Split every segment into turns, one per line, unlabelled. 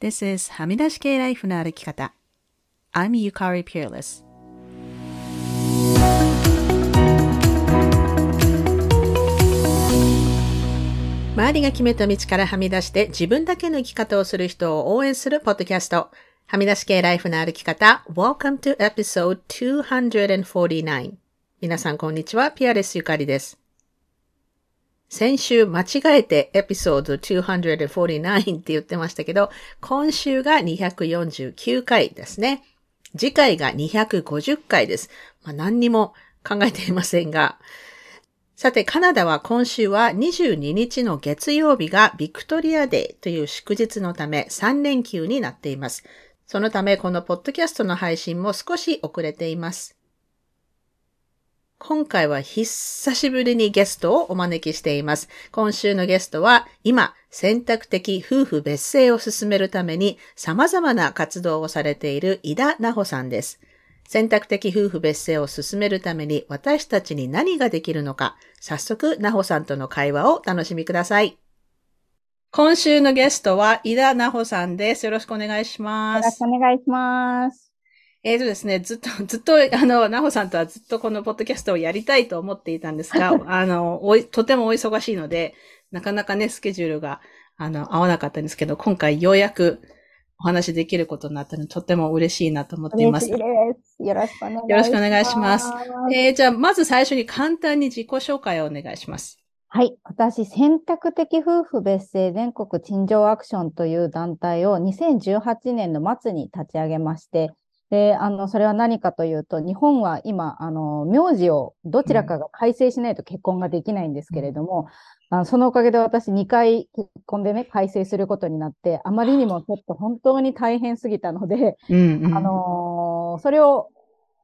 This is はみ出し系ライフの歩き方。I'm Yukari Peerless. 周りが決めた道からはみ出して自分だけの生き方をする人を応援するポッドキャスト。はみ出し系ライフの歩き方。Welcome to episode 249. 皆さんこんにちは。ピアレスゆかりです。先週間違えてエピソード249って言ってましたけど、今週が249回ですね。次回が250回です。まあ、何にも考えていませんが。さて、カナダは今週は22日の月曜日がビクトリアデーという祝日のため3連休になっています。そのため、このポッドキャストの配信も少し遅れています。今回は久しぶりにゲストをお招きしています。今週のゲストは今、選択的夫婦別姓を進めるために様々な活動をされている井田奈穂さんです。選択的夫婦別姓を進めるために私たちに何ができるのか、早速奈穂さんとの会話を楽しみください。今週のゲストは井田奈穂さんです。よろしくお願いします。
よろしくお願いします。
えっ、ー、とですね、ずっと、ずっと、あの、なほさんとはずっとこのポッドキャストをやりたいと思っていたんですが、あの、おい、とてもお忙しいので、なかなかね、スケジュールが、あの、合わなかったんですけど、今回ようやくお話できることになったので、とても嬉しいなと思っています。
嬉しいです。よろしくお願いします。
よろしくお願いします。えー、じゃあ、まず最初に簡単に自己紹介をお願いします。
はい。私、選択的夫婦別姓全国陳情アクションという団体を2018年の末に立ち上げまして、で、あの、それは何かというと、日本は今、あの、名字をどちらかが改正しないと結婚ができないんですけれども、うん、あのそのおかげで私2回結婚でね、改正することになって、あまりにもちょっと本当に大変すぎたので、うんうん、あのそれを、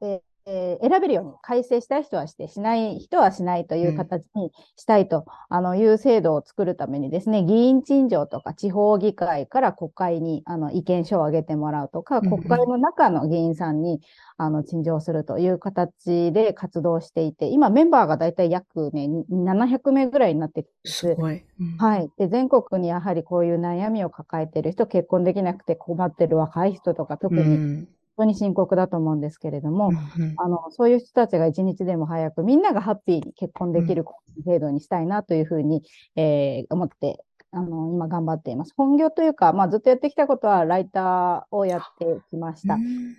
えーえー、選べるように改正したい人はして、しない人はしないという形にしたいと、うん、あのいう制度を作るためにですね、議員陳情とか地方議会から国会にあの意見書を上げてもらうとか、国会の中の議員さんにあの陳情するという形で活動していて、今メンバーがだいたい約ね、700名ぐらいになって
す。ごい、
うん、はい。で、全国にやはりこういう悩みを抱えている人、結婚できなくて困ってる若い人とか、特に当に深刻だと思うんですけれども、うんうん、あのそういう人たちが一日でも早くみんながハッピーに結婚できる制度にしたいなというふうに、えー、思ってあの今頑張っています。本業というか、まあ、ずっとやってきたことはライターをやってきました。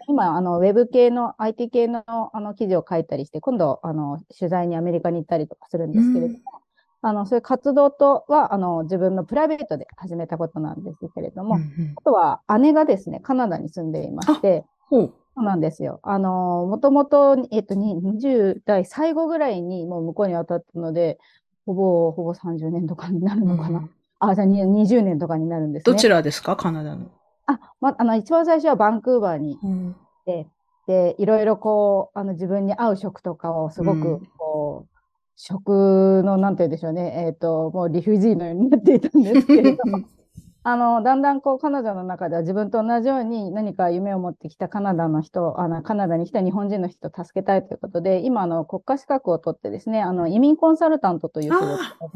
今あの、ウェブ系の IT 系のあの記事を書いたりして、今度あの取材にアメリカに行ったりとかするんですけれども、あのそういう活動とはあの自分のプライベートで始めたことなんですけれども、あとは姉がですね、カナダに住んでいまして、そうなんですよ。あの、もともと、えっと、20代最後ぐらいにもう向こうに渡ったので、ほぼ、ほぼ30年とかになるのかな。うん、あ、じゃあ20年とかになるんです
ね。どちらですか？カナダの。
あ、ま、あの、一番最初はバンクーバーに行って、うん、で、いろいろこう、あの、自分に合う食とかをすごく、こう、うん、食の、なんて言うんでしょうね、えっ、ー、と、もうリフュージーのようになっていたんですけれども、あの、だんだんこう、彼女の中では自分と同じように何か夢を持ってきたカナダの人、あの、カナダに来た日本人の人を助けたいということで、今、あの、国家資格を取ってですね、あの、移民コンサルタントという仕事を、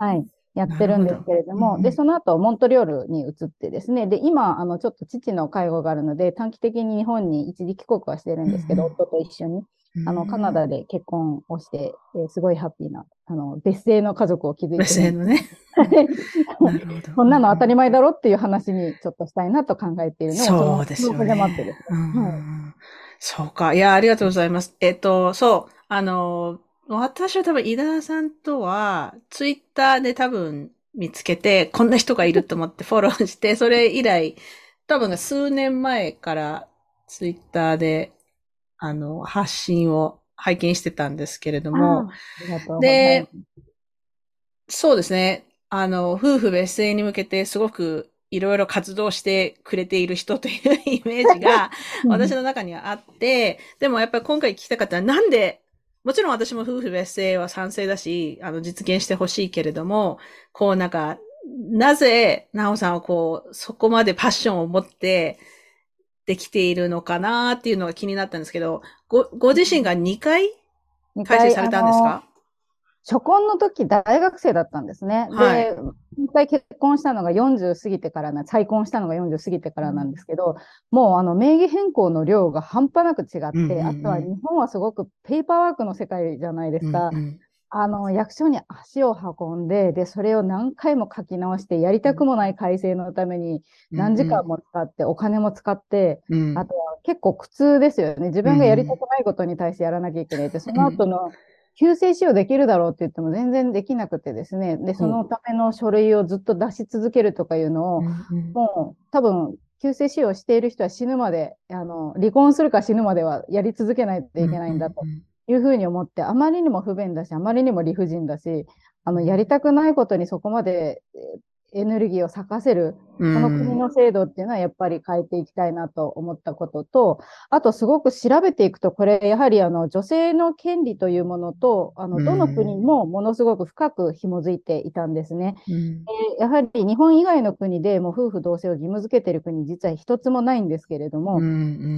はい、やってるんですけれども、ど。で、その後、モントリオールに移ってですね、で、今、あの、ちょっと父の介護があるので、短期的に日本に一時帰国はしてるんですけど、夫と一緒に。あの、カナダで結婚をして、えー、すごいハッピーな、あの、別姓の家族を築いて
別姓のね。
そんなの当たり前だろっていう話にちょっとしたいなと考えているの
そうですよね。ってですね、そうか。いや、ありがとうございます。えっ、と、そう、あの、私は多分、井田さんとは、ツイッターで多分見つけて、こんな人がいると思ってフォローして、それ以来、多分数年前からツイッターであの、発信を拝見してたんですけれども、で、そうですね、あの、夫婦別姓に向けてすごくいろいろ活動してくれている人というイメージが 私の中にはあって、でもやっぱり今回聞きたかったのはなんで、もちろん私も夫婦別姓は賛成だし、あの、実現してほしいけれども、こうなんか、なぜ、なおさんはこう、そこまでパッションを持って、できているのかなっていうのが気になったんですけど、ご、ご自身が2回開催されたんですか？
初婚の時大学生だったんですね。はい、で、一回結婚したのが40過ぎてからな、再婚したのが40過ぎてからなんですけど、うん、もうあの名義変更の量が半端なく違って、うんうんうん、あとは日本はすごくペーパーワークの世界じゃないですか。うんうんあの、役所に足を運んで、で、それを何回も書き直して、やりたくもない改正のために何時間も使って、お金も使って、うん、あとは結構苦痛ですよね。自分がやりたくないことに対してやらなきゃいけないって、その後の修正使用できるだろうって言っても全然できなくてですね。で、そのための書類をずっと出し続けるとかいうのを、もう多分、急性使用している人は死ぬまで、あの、離婚するか死ぬまではやり続けないといけないんだというふうに思って、あまりにも不便だし、あまりにも理不尽だし、あの、やりたくないことにそこまでエネルギーを咲かせる、この国の制度っていうのはやっぱり変えていきたいなと思ったことと、あとすごく調べていくと、これやはりあの女性の権利というものと、あのどの国もものすごく深く紐づいていたんですね。やはり日本以外の国でも夫婦同姓を義務付けている国、実は一つもないんですけれども、あ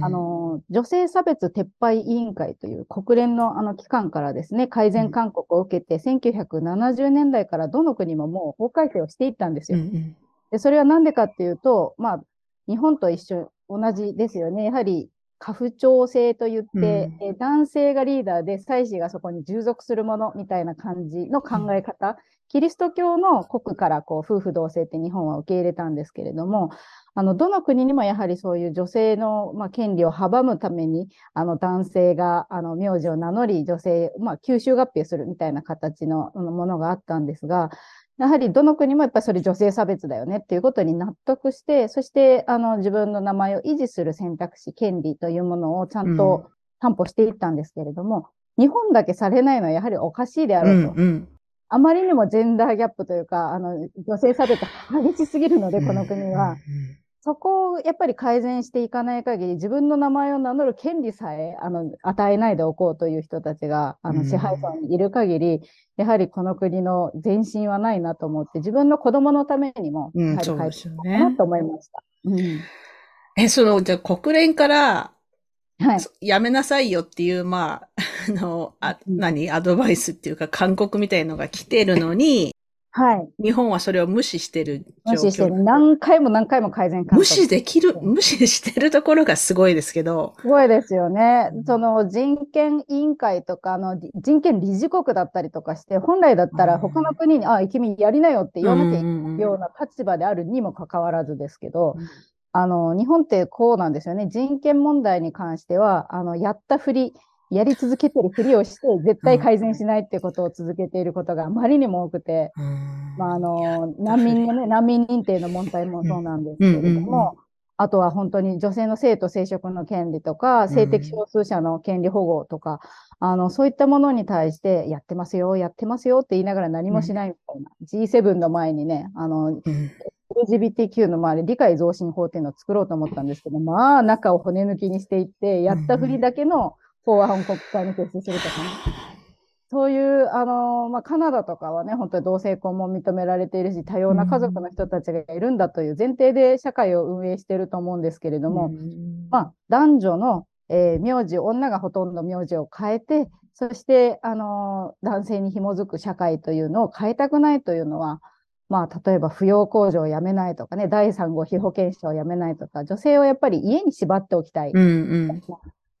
の女性差別撤廃委員会という国連のあの機関からですね、改善勧告を受けて、1970年代からどの国ももう法改正をしていったんですですよ。うんうん、でそれは何でかっていうと、まあ、日本と一緒、同じですよね。やはり、家父長制といって、うん、男性がリーダーで、妻子がそこに従属するものみたいな感じの考え方。うん、キリスト教の国からこう夫婦同姓って日本は受け入れたんですけれども、あの、どの国にもやはりそういう女性の、まあ、権利を阻むために、あの、男性が、あの、名字を名乗り、女性、まあ、吸収合併するみたいな形のものがあったんですが、やはりどの国もやっぱりそれ女性差別だよねっていうことに納得して、そしてあの自分の名前を維持する選択肢、権利というものをちゃんと担保していったんですけれども、うん、日本だけされないのはやはりおかしいであろうと。うんうんあまりにもジェンダーギャップというか、あの、女性差別激しすぎるので、この国は。そこをやっぱり改善していかない限り、自分の名前を名乗る権利さえ、あの、与えないでおこうという人たちが、あの、支配層にいる限り、やはりこの国の前進はないなと思って、自分の子供のためにも、やはり変えていかなと思いました。うん、
え、その、じゃあ国連から、はい。やめなさいよっていう、まあ、あの、あ、何？アドバイスっていうか、勧告みたいのが来てるのに、
はい。
日本はそれを無視してる
無視してる。何回も何回も改善
無視できる、無視してるところがすごいですけど。
すごいですよね。その人権委員会とかの人権理事国だったりとかして、本来だったら他の国に、あ、君やりなよって言わなきゃいけないような立場であるにもかかわらずですけど、あの、日本ってこうなんですよね。人権問題に関しては、あの、やったふり、やり続けてるふりをして、絶対改善しないってことを続けていることがあまりにも多くて、まあ、あの、難民のね、難民認定の問題もそうなんですけれども、あとは本当に女性の性と生殖の権利とか、性的少数者の権利保護とか、あの、そういったものに対して、やってますよ、やってますよって言いながら何もしないみたいな。G7 の前にね、あの、LGBTQ の周り、理解増進法っていうのを作ろうと思ったんですけど、まあ、中を骨抜きにしていって、やったふりだけの、法案国会に提出するとかね。そういう、あの、まあ、カナダとかはね、本当に同性婚も認められているし、多様な家族の人たちがいるんだという前提で社会を運営していると思うんですけれども、まあ、男女の、えー、名字、女がほとんど名字を変えて、そして、あの、男性に紐づく社会というのを変えたくないというのは、まあ、例えば扶養控除をやめないとかね、第3号被保険者をやめないとか、女性をやっぱり家に縛っておきたい。うんうん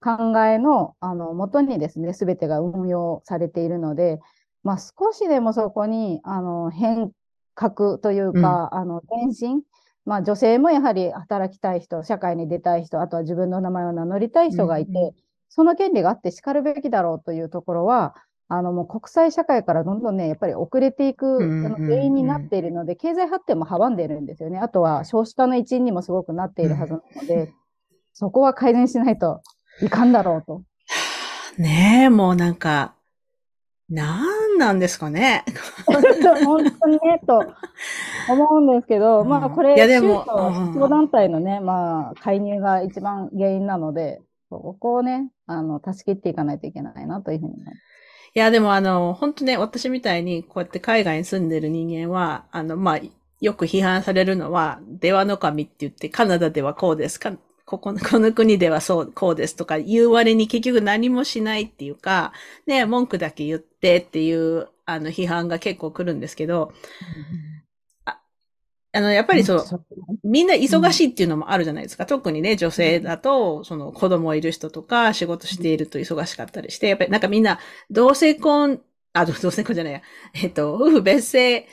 考えの、あの、もとにですね、すべてが運用されているので、まあ、少しでもそこに、あの、変革というか、うん、あの、転身、まあ、女性もやはり働きたい人、社会に出たい人、あとは自分の名前を名乗りたい人がいて、うん、その権利があって叱るべきだろうというところは、あの、もう国際社会からどんどんね、やっぱり遅れていく原因になっているので、経済発展も阻んでいるんですよね。あとは少子化の一因にもすごくなっているはずなので、そこは改善しないといかんだろうと。
ねえ、もうなんか、なんなんですかね。
本当にね、と思うんですけど、うん、まあこれ、いやでも、宗教団体のね、まあ介入が一番原因なので、ここをね、あの、断ち切っていかないといけないなというふうに思います。
いや、でもあの、本当ね、私みたいにこうやって海外に住んでる人間は、あの、まあ、よく批判されるのは、出羽の神って言って、カナダではこうですか、ここの、この国ではそう、こうですとか言う割に結局何もしないっていうか、ね、文句だけ言ってっていう、あの、批判が結構来るんですけど、ああの、やっぱりそう、みんな忙しいっていうのもあるじゃないですか。特にね、女性だと、その子供いる人とか、仕事していると忙しかったりして、やっぱりなんかみんな、同性婚、あ、同性婚じゃないや、えっと、夫婦別姓、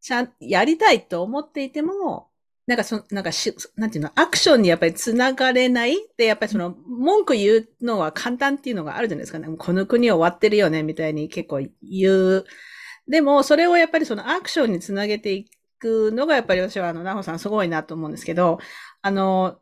ちゃん、やりたいと思っていても、なんかそ、なんかし、なんていうの、アクションにやっぱり繋がれないで、やっぱりその、文句言うのは簡単っていうのがあるじゃないですかね。この国終わってるよね、みたいに結構言う。でも、それをやっぱりそのアクションにつなげていくのが、やっぱり私はあの、ナホさんすごいなと思うんですけど、あの、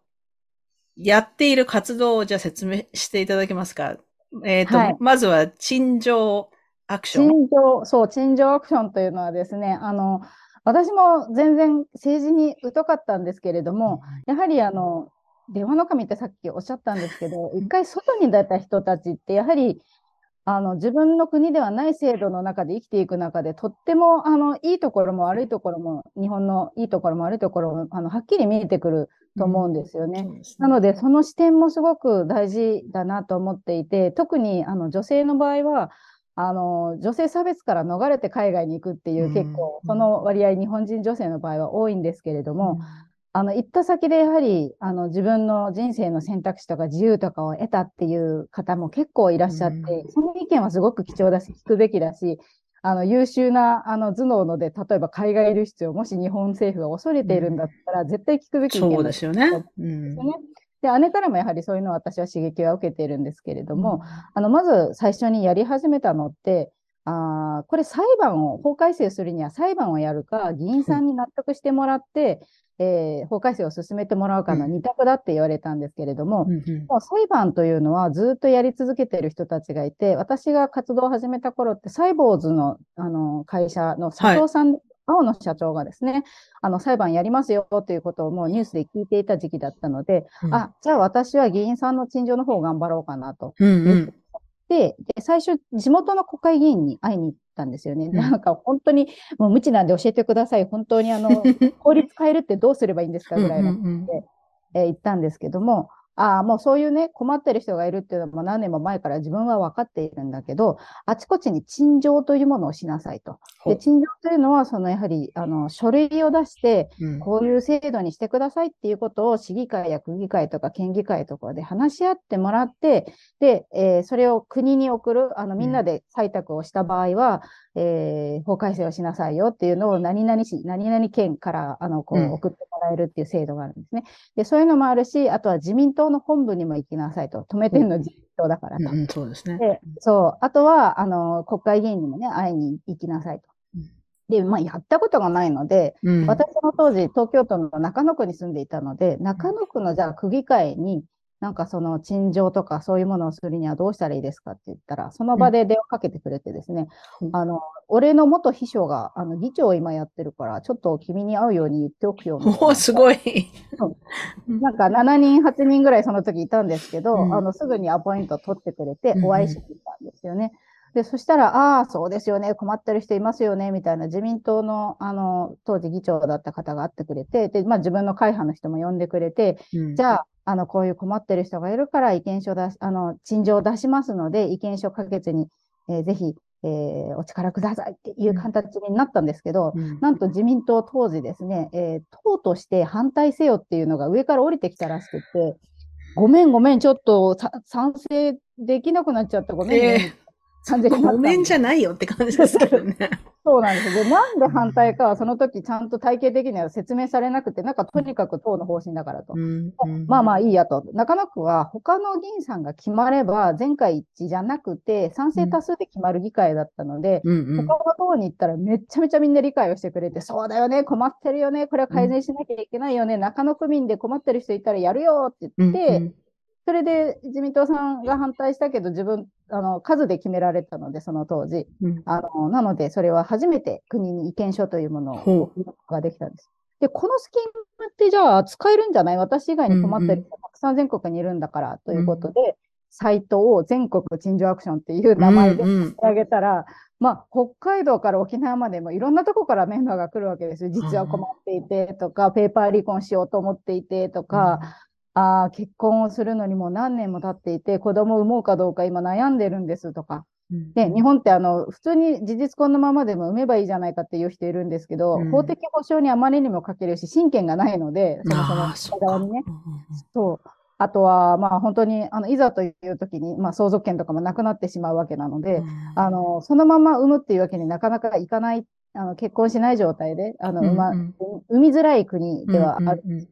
やっている活動をじゃあ説明していただけますか？えっ、ー、と、はい、まずは、陳情アクション。
陳情、そう、陳情アクションというのはですね、あの、私も全然政治に疎かったんですけれども、やはりあの、電話の神ってさっきおっしゃったんですけど、一回外に出た人たちって、やはりあの自分の国ではない制度の中で生きていく中で、とってもあのいいところも悪いところも、日本のいいところも悪いところもあのはっきり見えてくると思うんですよね。うん、なので、その視点もすごく大事だなと思っていて、特にあの女性の場合は、あの、女性差別から逃れて海外に行くっていう結構、その割合、日本人女性の場合は多いんですけれども、あの、行った先でやはり、あの、自分の人生の選択肢とか自由とかを得たっていう方も結構いらっしゃって、その意見はすごく貴重だし、聞くべきだし、あの、優秀な、あの、頭脳ので、例えば海外流出をもし日本政府が恐れているんだったら、絶対聞くべき意見
そうですよね。うん。
で、姉からもやはりそういうのを私は刺激は受けているんですけれども、うん、あの、まず最初にやり始めたのって、あこれ裁判を、法改正するには裁判をやるか、議員さんに納得してもらって、うん、えー、法改正を進めてもらうかの二択だって言われたんですけれども、うん、もう裁判というのはずっとやり続けている人たちがいて、私が活動を始めた頃って、サイボーズのあの会社の社長さん、はい青野社長がですね、あの裁判やりますよということをもうニュースで聞いていた時期だったので、うん、あ、じゃあ私は議員さんの陳情の方を頑張ろうかなと。うんうんで、最初、地元の国会議員に会いに行ったんですよね。うん、なんか本当に、もう無知なんで教えてください。本当にあの、法律変えるってどうすればいいんですかぐらいので、えー、言ったんですけども、ああ、もうそういうね、困ってる人がいるっていうのも何年も前から自分は分かっているんだけど、あちこちに陳情というものをしなさいと。で、陳情というのは、そのやはり、あの、書類を出して、こういう制度にしてくださいっていうことを市議会や区議会とか県議会とかで話し合ってもらって、で、えー、それを国に送る、あの、みんなで採択をした場合は、えー、法改正をしなさいよっていうのを何々市、何々県から、あの、こう、送ってもらえるっていう制度があるんですね。で、そういうのもあるし、あとは自民党の本部にも行きなさいと。止めてんの自民党だからと。
うん、そうですね。
で、そう。あとは、あの、国会議員にもね、会いに行きなさいと。で、まあ、やったことがないので、うん、私の当時、東京都の中野区に住んでいたので、中野区のじゃあ区議会に、なんかその陳情とかそういうものをするにはどうしたらいいですかって言ったら、その場で電話かけてくれてですね、うん、あの、俺の元秘書が、あの、議長を今やってるから、ちょっと君に会うように言っておくよ。
おすごい。
なんか7人、8人ぐらいその時いたんですけど、うん、あの、すぐにアポイント取ってくれて、お会いしてたんですよね。で、そしたら、ああ、そうですよね、困ってる人いますよね、みたいな自民党の、あの、当時議長だった方が会ってくれて、で、まあ自分の会派の人も呼んでくれて、うん、じゃあ、あの、こういう困ってる人がいるから意見書出し、あの、陳情を出しますので、意見書可決に、えー、ぜひ、えー、お力くださいっていう形になったんですけど、うん、なんと自民党当時ですね、えー、党として反対せよっていうのが上から降りてきたらしくて、ごめんごめん、ちょっと賛成できなくなっちゃった。ごめん、ね、えー
感じになった。ごめんじゃないよって感じですけどね。
そうなんですよ。で、なんで反対かはその時ちゃんと体系的には説明されなくて、なんかとにかく党の方針だからと。うんうん、まあまあいいやと。中野区は他の議員さんが決まれば、全会一致じゃなくて、賛成多数で決まる議会だったので、うんうん、他の党に行ったらめちゃめちゃみんな理解をしてくれて、そうだよね、困ってるよね、これは改善しなきゃいけないよね、中野区民で困ってる人いたらやるよって言って、うんうんそれで自民党さんが反対したけど、自分、あの、数で決められたので、その当時。うん、あの、なので、それは初めて国に意見書というものをができたんです。で、このスキームってじゃあ使えるんじゃない？私以外に困ってる人たくさん全国にいるんだから、ということで、うん、サイトを全国陳情アクションっていう名前であげたら、うんうん、まあ、北海道から沖縄までもいろんなとこからメンバーが来るわけですよ。実は困っていてとか、ペーパー離婚しようと思っていてとか、あ結婚をするのにも何年も経っていて、子供を産もうかどうか今悩んでるんですとか、で、日本ってあの、普通に事実婚のままでも産めばいいじゃないかっていう人いるんですけど、うん、法的保障にあまりにもかけるし、親権がないので、そもそも側にね。そう。あとは、まあ本当に、あの、いざという時に、まあ相続権とかもなくなってしまうわけなので、うん、あの、そのまま産むっていうわけになかなかいかない、あの、結婚しない状態で、あの、うんうん、ま、産みづらい国ではある。うんうんう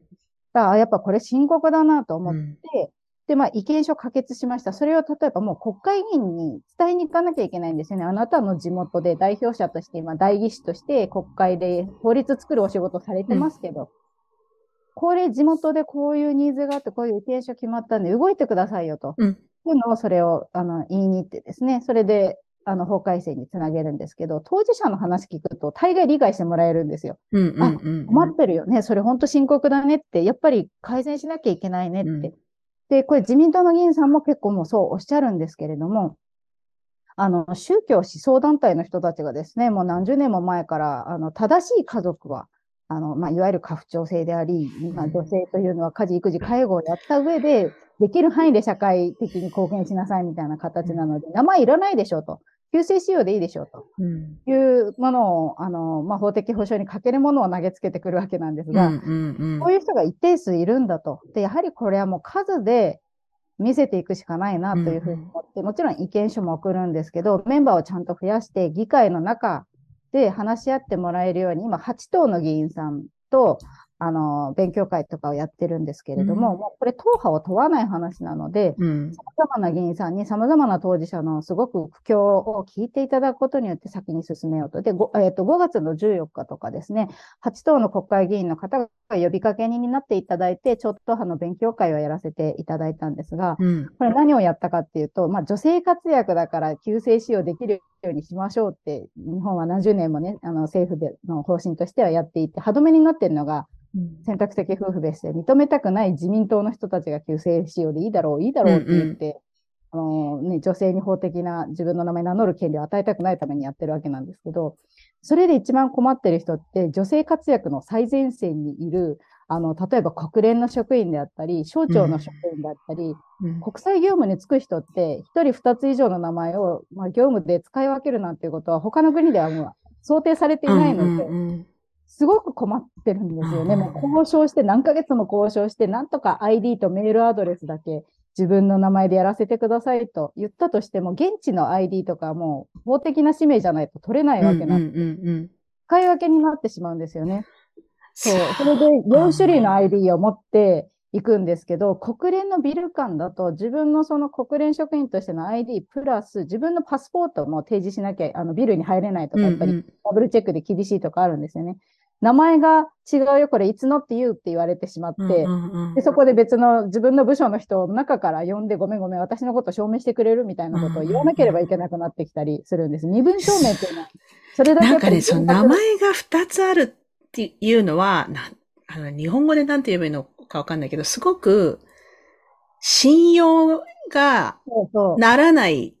やっぱこれ深刻だなと思って、で、まあ、意見書可決しました。それを例えばもう国会議員に伝えに行かなきゃいけないんですよね。あなたの地元で代表者として、今、代議士として国会で法律作るお仕事されてますけど、うん、これ地元でこういうニーズがあって、こういう意見書決まったんで動いてくださいよと。うん、いうのを、それを、あの、言いに行ってですね、それで、あの、法改正につなげるんですけど、当事者の話聞くと、大概理解してもらえるんですよ。うんうんうんうん、あ、困ってるよね。それ本当深刻だねって、やっぱり改善しなきゃいけないねって。うんで、これ自民党の議員さんも結構もうそうおっしゃるんですけれども、あの、宗教思想団体の人たちがですね、もう何十年も前から、あの、正しい家族は、あの、まあ、いわゆる家父長制であり、まあ、女性というのは家事、育児、介護をやった上で、できる範囲で社会的に貢献しなさいみたいな形なので、名前いらないでしょうと。救世仕様でいいでしょうと。いうものを、あの、まあ、法的保障に欠けるものを投げつけてくるわけなんですが、こういう人が一定数いるんだと。で、やはりこれはもう数で見せていくしかないなというふうに思って、もちろん意見書も送るんですけど、メンバーをちゃんと増やして、議会の中で話し合ってもらえるように、今8党の議員さんと、あの、勉強会とかをやってるんですけれども、うん、もうこれ党派を問わない話なので、うん、様々な議員さんに様々な当事者のすごく苦境を聞いていただくことによって先に進めようと。で、5, えー、と5月の14日とかですね、8党の国会議員の方が呼びかけ人になっていただいて、超党派の勉強会をやらせていただいたんですが、うん、これ何をやったかっていうと、まあ女性活躍だから救世使用できるようにしましょうって、日本は何十年もね、あの政府での方針としてはやっていて、歯止めになっているのが、選択的夫婦別姓認めたくない自民党の人たちが旧姓使用でいいだろう、いいだろうって言って、うんうん、あのね、女性に法的な自分の名前名乗る権利を与えたくないためにやってるわけなんですけど、それで一番困ってる人って女性活躍の最前線にいる、あの、例えば国連の職員であったり、省庁の職員であったり、うん、国際業務に就く人って、一人二つ以上の名前を、まあ、業務で使い分けるなんていうことは他の国ではもう想定されていないので、うんうんうんすごく困ってるんですよね。もう交渉して、何ヶ月も交渉して、なんとか ID とメールアドレスだけ自分の名前でやらせてくださいと言ったとしても、現地の ID とかも法的な使命じゃないと取れないわけなんで、使い分けになってしまうんですよね。そう。それで4種類の ID を持って、行くんですけど、国連のビル間だと自分のその国連職員としての ID プラス自分のパスポートも提示しなきゃ、あのビルに入れないとか、やっぱりダブルチェックで厳しいとかあるんですよね。名前が違うよ、これいつのって言うって言われてしまって、でそこで別の自分の部署の人を中から呼んでごめんごめん、私のこと証明してくれるみたいなことを言わなければいけなくなってきたりするんです。身分証明っていうのは、それだけ。
なんかね、その名前が2つあるっていうのは、なあの日本語で何て言えばいいのかわかんないけど、すごく信用がならない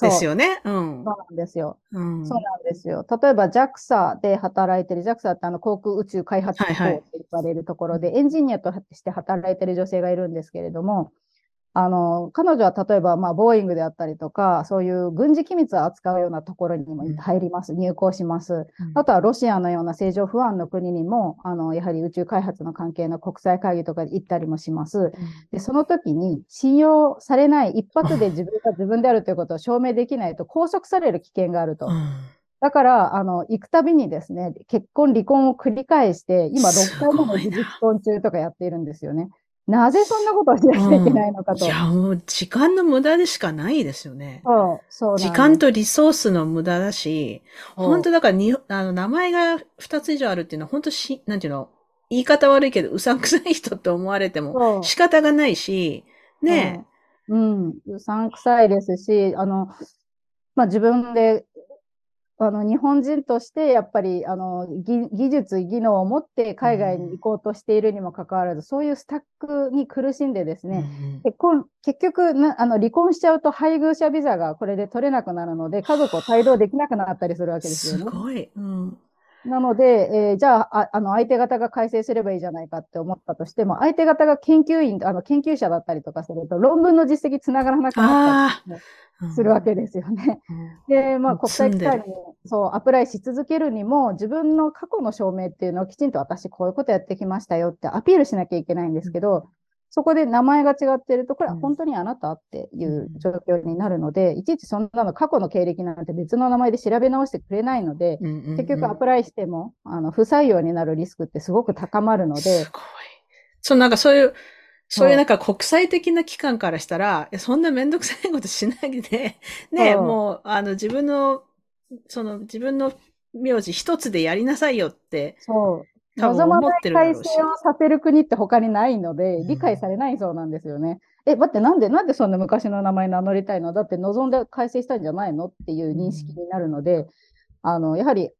ですよね。
うん。そうなんですよ。うん、そうなんですよ。例えば JAXA で働いてる、JAXA ってあの航空宇宙開発機構って言われるところで、はいはい、エンジニアとして働いてる女性がいるんですけれども、あの、彼女は例えば、まあ、ボーイングであったりとか、そういう軍事機密を扱うようなところにも入ります、入港します。あとはロシアのような政情不安の国にも、あの、やはり宇宙開発の関係の国際会議とかで行ったりもします。で、その時に信用されない一発で自分が自分であるということを証明できないと拘束される危険があると。だから、あの、行くたびにですね、結婚、離婚を繰り返して、今6回目の事実婚中とかやっているんですよね。なぜそんなことをしなきゃいけないのかと。
うん、いや、もう時間の無駄でしかないですよね。
そう、そう
時間とリソースの無駄だし、本当だからに、あの、名前が2つ以上あるっていうのは、本当し、なんていうの、言い方悪いけど、うさんくさい人って思われても仕方がないし、ね
え、うん。うさんくさいですし、あの、まあ、自分であの日本人としてやっぱりあの技術、技能を持って海外に行こうとしているにもかかわらず、うん、そういうスタックに苦しんでですね、うん、結婚結局なあの離婚しちゃうと配偶者ビザがこれで取れなくなるので、家族を帯同できなくなったりするわけですよね。
すごい。うん
なので、えー、じゃあ、ああの、相手方が改正すればいいじゃないかって思ったとしても、相手方が研究員、あの、研究者だったりとかすると、論文の実績つながらなくなったりするわけですよね。うん、で、まあ、国際機関に、そう、アプライし続けるにも、自分の過去の証明っていうのをきちんと私こういうことやってきましたよってアピールしなきゃいけないんですけど、そこで名前が違ってると、これは本当にあなたっていう状況になるので、いちいちそんなの過去の経歴なんて別の名前で調べ直してくれないので、結局アプライしても、あの、不採用になるリスクってすごく高まるので。すごい。
そう、なんかそういう、そういうなんか国際的な機関からしたら、そんなめんどくさいことしないで、ね、もう、あの、自分の、その、自分の名字一つでやりなさいよって。
そう。望まない改正をさせる国って他にないので、理解されないそうなんですよね。うん、え、待って、なんで、なんでそんな昔の名前名乗りたいの？だって望んで改正したんじゃないの？っていう認識になるので、うん、あの、やはり、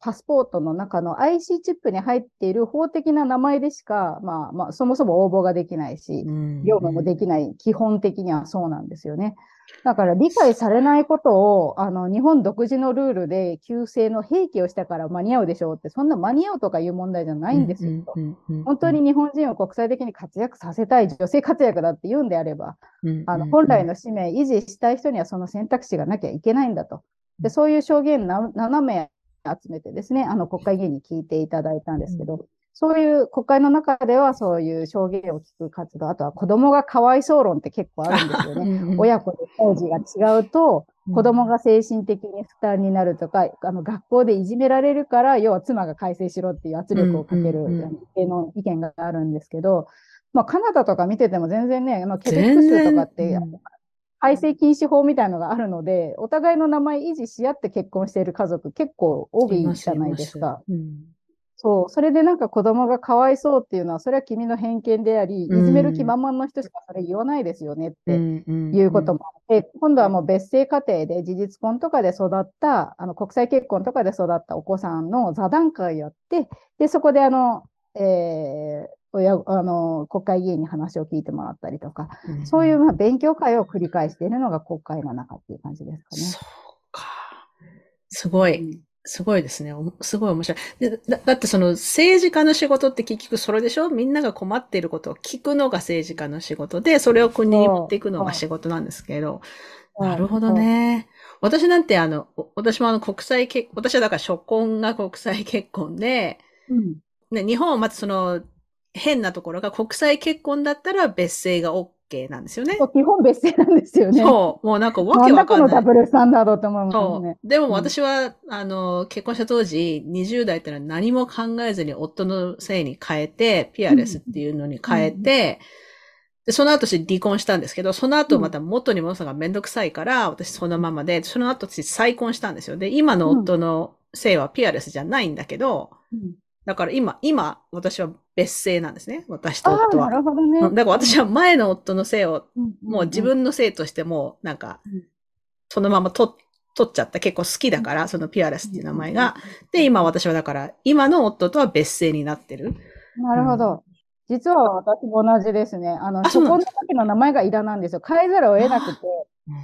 パスポートの中の IC チップに入っている法的な名前でしか、まあまあ、そもそも応募ができないし、業務もできない、基本的にはそうなんですよね。だから理解されないことを、あの、日本独自のルールで旧姓の兵器をしたから間に合うでしょうって、そんな間に合うとかいう問題じゃないんですよ。本当に日本人を国際的に活躍させたい、女性活躍だって言うんであれば、あの、本来の使命維持したい人にはその選択肢がなきゃいけないんだと。で、そういう証言7名集めてですね、あの、国会議員に聞いていただいたんですけど、そういう国会の中ではそういう証言を聞く活動、あとは子供がかわいそう論って結構あるんですよね。親子で当時が違うと、子供が精神的に負担になるとか、あの学校でいじめられるから、要は妻が改正しろっていう圧力をかける系の意見があるんですけど、まあカナダとか見てても全然ね、あのケベック州とかって、改正禁止法みたいなのがあるので、お互いの名前維持し合って結婚している家族結構多いじゃないですか。そう。それでなんか子供がかわいそうっていうのは、それは君の偏見であり、いじめる気満々の人しかそれ言わないですよねっていうこともあって、今度はもう別姓家庭で事実婚とかで育った、あの国際結婚とかで育ったお子さんの座談会をやって、で、そこであの、えー、親、あの、国会議員に話を聞いてもらったりとか、うん、そういうまあ勉強会を繰り返しているのが国会の中っていう感じですかね。
そうか。すごい。すごいですね。すごい面白い。だだってその政治家の仕事って結局それでしょ？みんなが困っていることを聞くのが政治家の仕事で、それを国に持っていくのが仕事なんですけど。なるほどね。私なんてあの、私もあの国際結、私はだから初婚が国際結婚で、うん、ね、日本はまずその変なところが国際結婚だったら別姓が OK なんですよね。
基本別姓なんですよね。
そう。もうなんかわけわかんない。
のダブルスタンダードと思いますね。
でも私は、うん、あの、結婚した当時、20代ってのは何も考えずに夫のせいに変えて、ピアレスっていうのに変えて、うん、で、その後私離婚したんですけど、その後また元に戻すのがめんどくさいから、私そのままで、その後私再婚したんですよ。で、今の夫の姓はピアレスじゃないんだけど、うんだから今、今、私は別姓なんですね。私と夫は。
なるほどね。
だから私は前の夫の姓を、もう自分の姓としても、なんか、そのまま取取っちゃった。結構好きだから、そのピアレスっていう名前が。で、今私はだから、今の夫とは別姓になってる。
なるほど。実は私も同じですね。あの、そこの時の名前がイダなんですよ。変えざるを得なくて、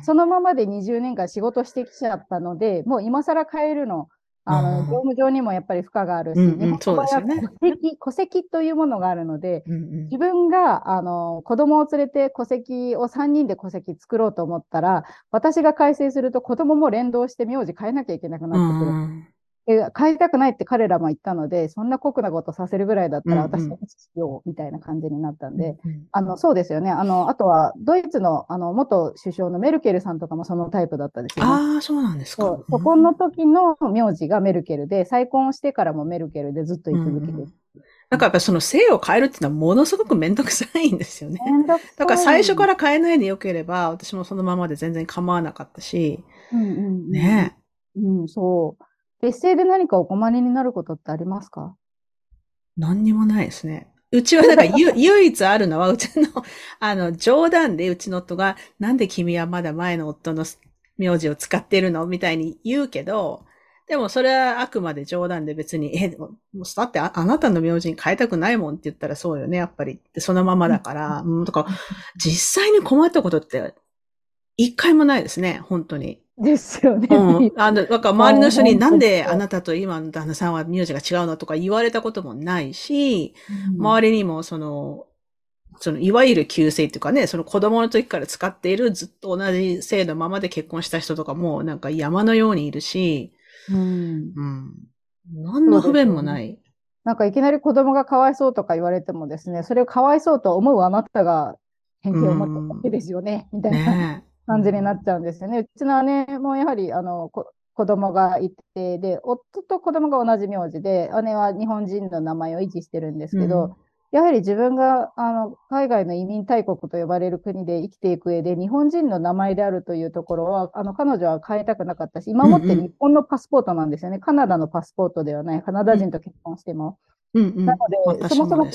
そのままで20年間仕事してきちゃったので、もう今更変えるのあの、業務上にもやっぱり負荷があるし、うんうん、そうですよね。戸籍、戸籍というものがあるので、うんうん、自分が、あの、子供を連れて戸籍を3人で戸籍作ろうと思ったら、私が改正すると子供も連動して名字変えなきゃいけなくなってくる。うんえ、帰りたくないって彼らも言ったので、そんな酷なことさせるぐらいだったら私たちしようみたいな感じになったんで、うんうん、あの、そうですよね。あの、あとは、ドイツの、あの、元首相のメルケルさんとかもそのタイプだったですよね。
ああ、そうなんですか。そ
う、そこの時の名字がメルケルで、再婚してからもメルケルでずっと居続ける。うんうん
なんかやっぱその性を変えるっていうのはものすごくめんどくさいんですよね。だから最初から変えないでよければ、私もそのままで全然構わなかったし。うんうん、ね
うん、そう。別姓で何かお困りになることってありますか？
何にもないですね。うちはなんか 唯一あるのは、うちの、あの、冗談でうちの夫が、なんで君はまだ前の夫の名字を使ってるのみたいに言うけど、でもそれはあくまで冗談で別に、え、もうだってあなたの名字に変えたくないもんって言ったらそうよね、やっぱり。そのままだから。うん、とか、実際に困ったことって、一回もないですね、本当に。
ですよね。
うん。あの、なんか周りの人になんであなたと今の旦那さんは名字が違うのとか言われたこともないし、うん、周りにもその、その、いわゆる旧姓っていうかね、その子供の時から使っているずっと同じ姓のままで結婚した人とかもなんか山のようにいるし、うん。うん。何の不便もない。
なんかいきなり子供がかわいそうとか言われてもですね、それをかわいそうと思うあなたが偏見を持ったわけですよね、みたいな感じになっちゃうんですよね。うちの姉もやはり、あの、子供がいて、で、夫と子供が同じ名字で、姉は日本人の名前を維持してるんですけど、うん、やはり自分があの海外の移民大国と呼ばれる国で生きていく上で、日本人の名前であるというところは、あの彼女は変えたくなかったし、今もって日本のパスポートなんですよね。うんうん、カナダのパスポートではない、カナダ人と結婚しても。うんうん、なので、そもそも、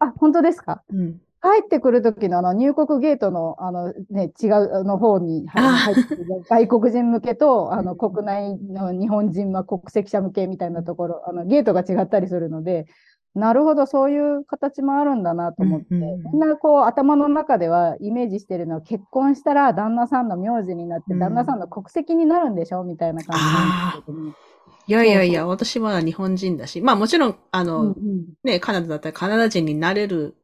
あ、本当ですか、うん帰ってくるときのあの入国ゲートのあの、ね、違うの方に入ってくる 外国人向けとあの国内の日本人は国籍者向けみたいなところ、あのゲートが違ったりするので、なるほど、そういう形もあるんだなと思って、うんうん、みんなこう頭の中ではイメージしてるのは結婚したら旦那さんの名字になって、旦那さんの国籍になるんでしょみたいな感じなんですけど、ね、
いやいやいや、私は日本人だし、まあもちろん、あの、うんうん、ね、カナダだったらカナダ人になれる、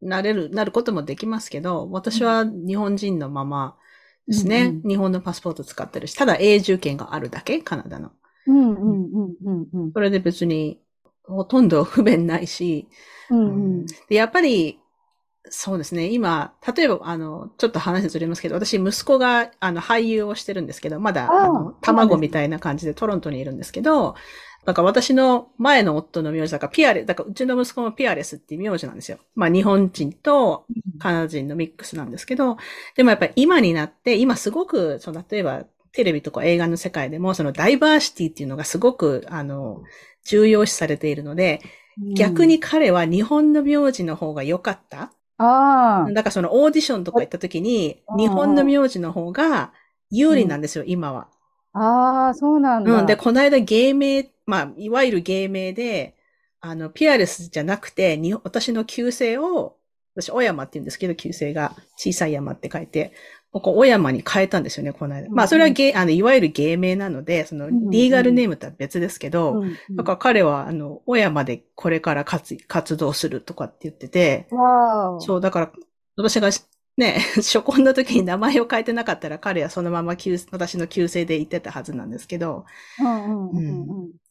なれる、なることもできますけど、私は日本人のままですね、うんうん、日本のパスポート使ってるし、ただ永住権があるだけ、カナダの。うんうんうんうんうん、それで別にほとんど不便ないし、うん。うん、でやっぱり、そうですね。今、例えば、あの、ちょっと話ずれますけど、私、息子が、あの、俳優をしてるんですけど、まだ、あの、卵みたいな感じでトロントにいるんですけど、なんか私の前の夫の名字だから、ピアレ、だからうちの息子もピアレスっていう名字なんですよ。まあ日本人とカナダ人のミックスなんですけど、でもやっぱり今になって、今すごく、その例えばテレビとか映画の世界でも、そのダイバーシティっていうのがすごく、あの、重要視されているので、逆に彼は日本の名字の方が良かった。ああ。だからそのオーディションとか行った時に、日本の名字の方が有利なんですよ、うん、今は。
ああ、そうなんだ。
うん。で、この間芸名、まあ、いわゆる芸名で、あの、ピアレスじゃなくて、に私の旧姓を、私、小山って言うんですけど、旧姓が小さい山って書いて、ここ、小山に変えたんですよね、この間。まあ、それは芸、あの、いわゆる芸名なので、その、リーガルネームとは別ですけど、だから彼は、あの、小山でこれから活活動するとかって言ってて、そう、だから、私がね、初婚の時に名前を変えてなかったら、彼はそのまま私の旧姓で言ってたはずなんですけど、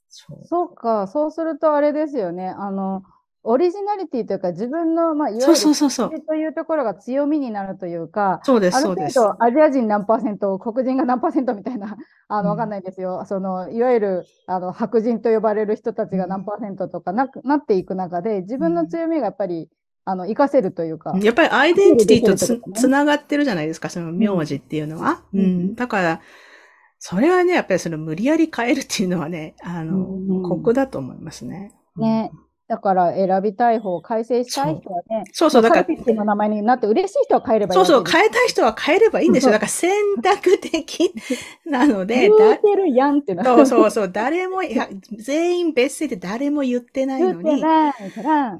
そう。か、そうするとあれですよね、あの、オリジナリティというか、自分の、まあ、いわゆるというところが強みになるというか、
そうです、そうです。
アジア人何パーセント、黒人が何パーセントみたいな、あの、わかんないですよ。うん、その、いわゆる、あの、白人と呼ばれる人たちが何パーセントとかななっていく中で、自分の強みがやっぱり、あの、活かせるというか。
やっぱりアイデンティティとつね、つながってるじゃないですか、その名字っていうのは。うん。うん、だから、それはね、やっぱりその無理やり変えるっていうのはね、あの、うん、だと思いますね。
ね。だから選びたい方、改正したい人はね、
そうそう、だから、
の名前になって嬉しい人は変えれば
いい。そうそう、変えたい人は変えればいいんですよ。だから選択的なので、
言ってるやんって
な。そうそうそう、誰も、いや全員別姓で誰も言ってないのに。言ってないから。ね。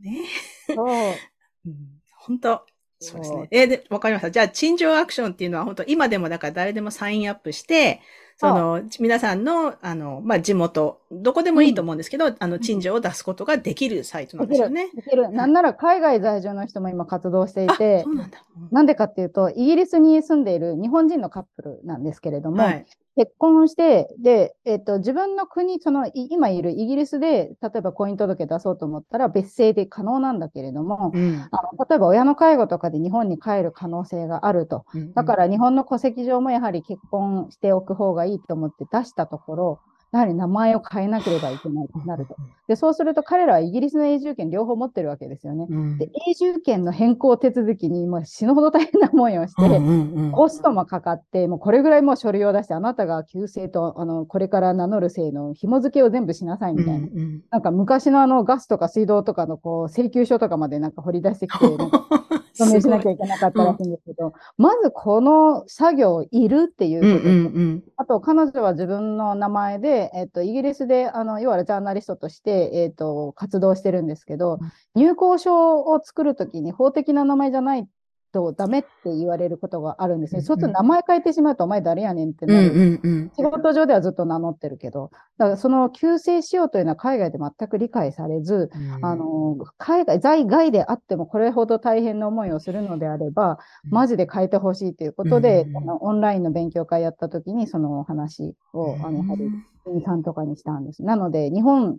ねそう。うん、本当そうですね。えー、で、わかりました。じゃあ、陳情アクションっていうのは本当今でもだから誰でもサインアップして、その、皆さんの、あの、まあ、地元、どこでもいいと思うんですけど、うん、あの、陳情を出すことができるサイトなんですよね。
できる。なんなら海外在住の人も今活動していて、そうなんだ。なんでかっていうと、イギリスに住んでいる日本人のカップルなんですけれども、はい、結婚して、で、えっと、自分の国、その、今いるイギリスで、例えば婚姻届出そうと思ったら別姓で可能なんだけれども、うん、あの例えば親の介護とかで日本に帰る可能性があると。だから日本の戸籍上もやはり結婚しておく方がいいと思って出したところ、やはり名前を変えなければいけないとなると。で、そうすると彼らはイギリスの永住権両方持ってるわけですよね。うん、で、永住権の変更手続きにもう死ぬほど大変な思いをして、コストもかかって、もうこれぐらいもう書類を出して、あなたが旧姓と、あの、これから名乗る姓の紐付けを全部しなさいみたいな。うんうん、なんか昔のあのガスとか水道とかのこう請求書とかまでなんか掘り出してきて、署名しなきゃいけなかったらしいんですけど、うん、まずこの作業いるっていうこと、うんうんうん、あと彼女は自分の名前で、えっと、イギリスで、あの、いわゆるジャーナリストとして、えっと、活動してるんですけど、入校証を作るときに法的な名前じゃないとダメって言われることがあるんですね。そうすると名前変えてしまうと、お前誰やねんってなる。うんうんうん、仕事上ではずっと名乗ってるけど、だからその旧姓しようというのは海外で全く理解されず、うん、あの、海外、在外であってもこれほど大変な思いをするのであれば、マジで変えてほしいということで、うん、あのオンラインの勉強会やった時にその話を、あの、やはり、さんとかにしたんです。なので、日本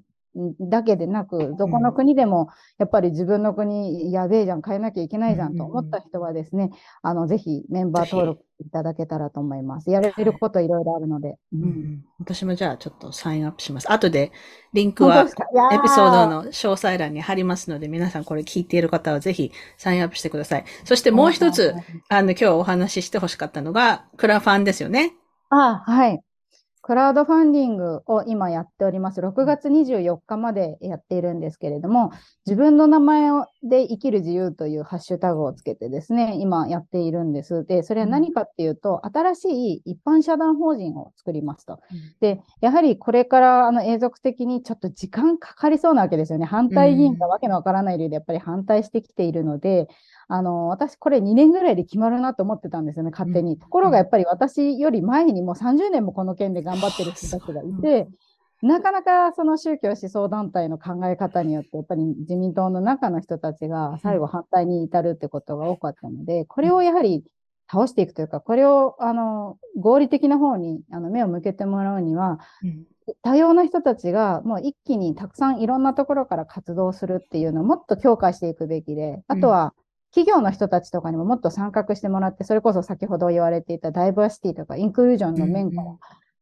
だけでなく、どこの国でも、やっぱり自分の国、やべえじゃん、変えなきゃいけないじゃんと思った人はですね、あの、ぜひメンバー登録いただけたらと思います。やれることいろいろあるので、
うん。私もじゃあちょっとサインアップします。後でリンクはエピソードの詳細欄に貼りますので、皆さんこれ聞いている方はぜひサインアップしてください。そしてもう一つ、あの、今日お話ししてほしかったのが、クラファンですよね。
あ、はい。クラウドファンディングを今やっております。6月24日までやっているんですけれども、自分の名前で生きる自由というハッシュタグをつけてですね、今やっているんです。で、それは何かっていうと、新しい一般社団法人を作りますと。で、やはりこれからあの永続的にちょっと時間かかりそうなわけですよね。反対議員がわけのわからない理由でやっぱり反対してきているので、あの、私これ2年ぐらいで決まるなと思ってたんですよね、勝手に。ところがやっぱり私より前にも30年もこの件で頑張ってる人たちがいて、なかなかその宗教思想団体の考え方によって、やっぱり自民党の中の人たちが最後反対に至るってことが多かったので、これをやはり倒していくというか、これをあの合理的な方にあの目を向けてもらうには、多様な人たちがもう一気にたくさんいろんなところから活動するっていうのをもっと強化していくべきで、あとは企業の人たちとかにももっと参画してもらって、それこそ先ほど言われていたダイバーシティとかインクルージョンの面から、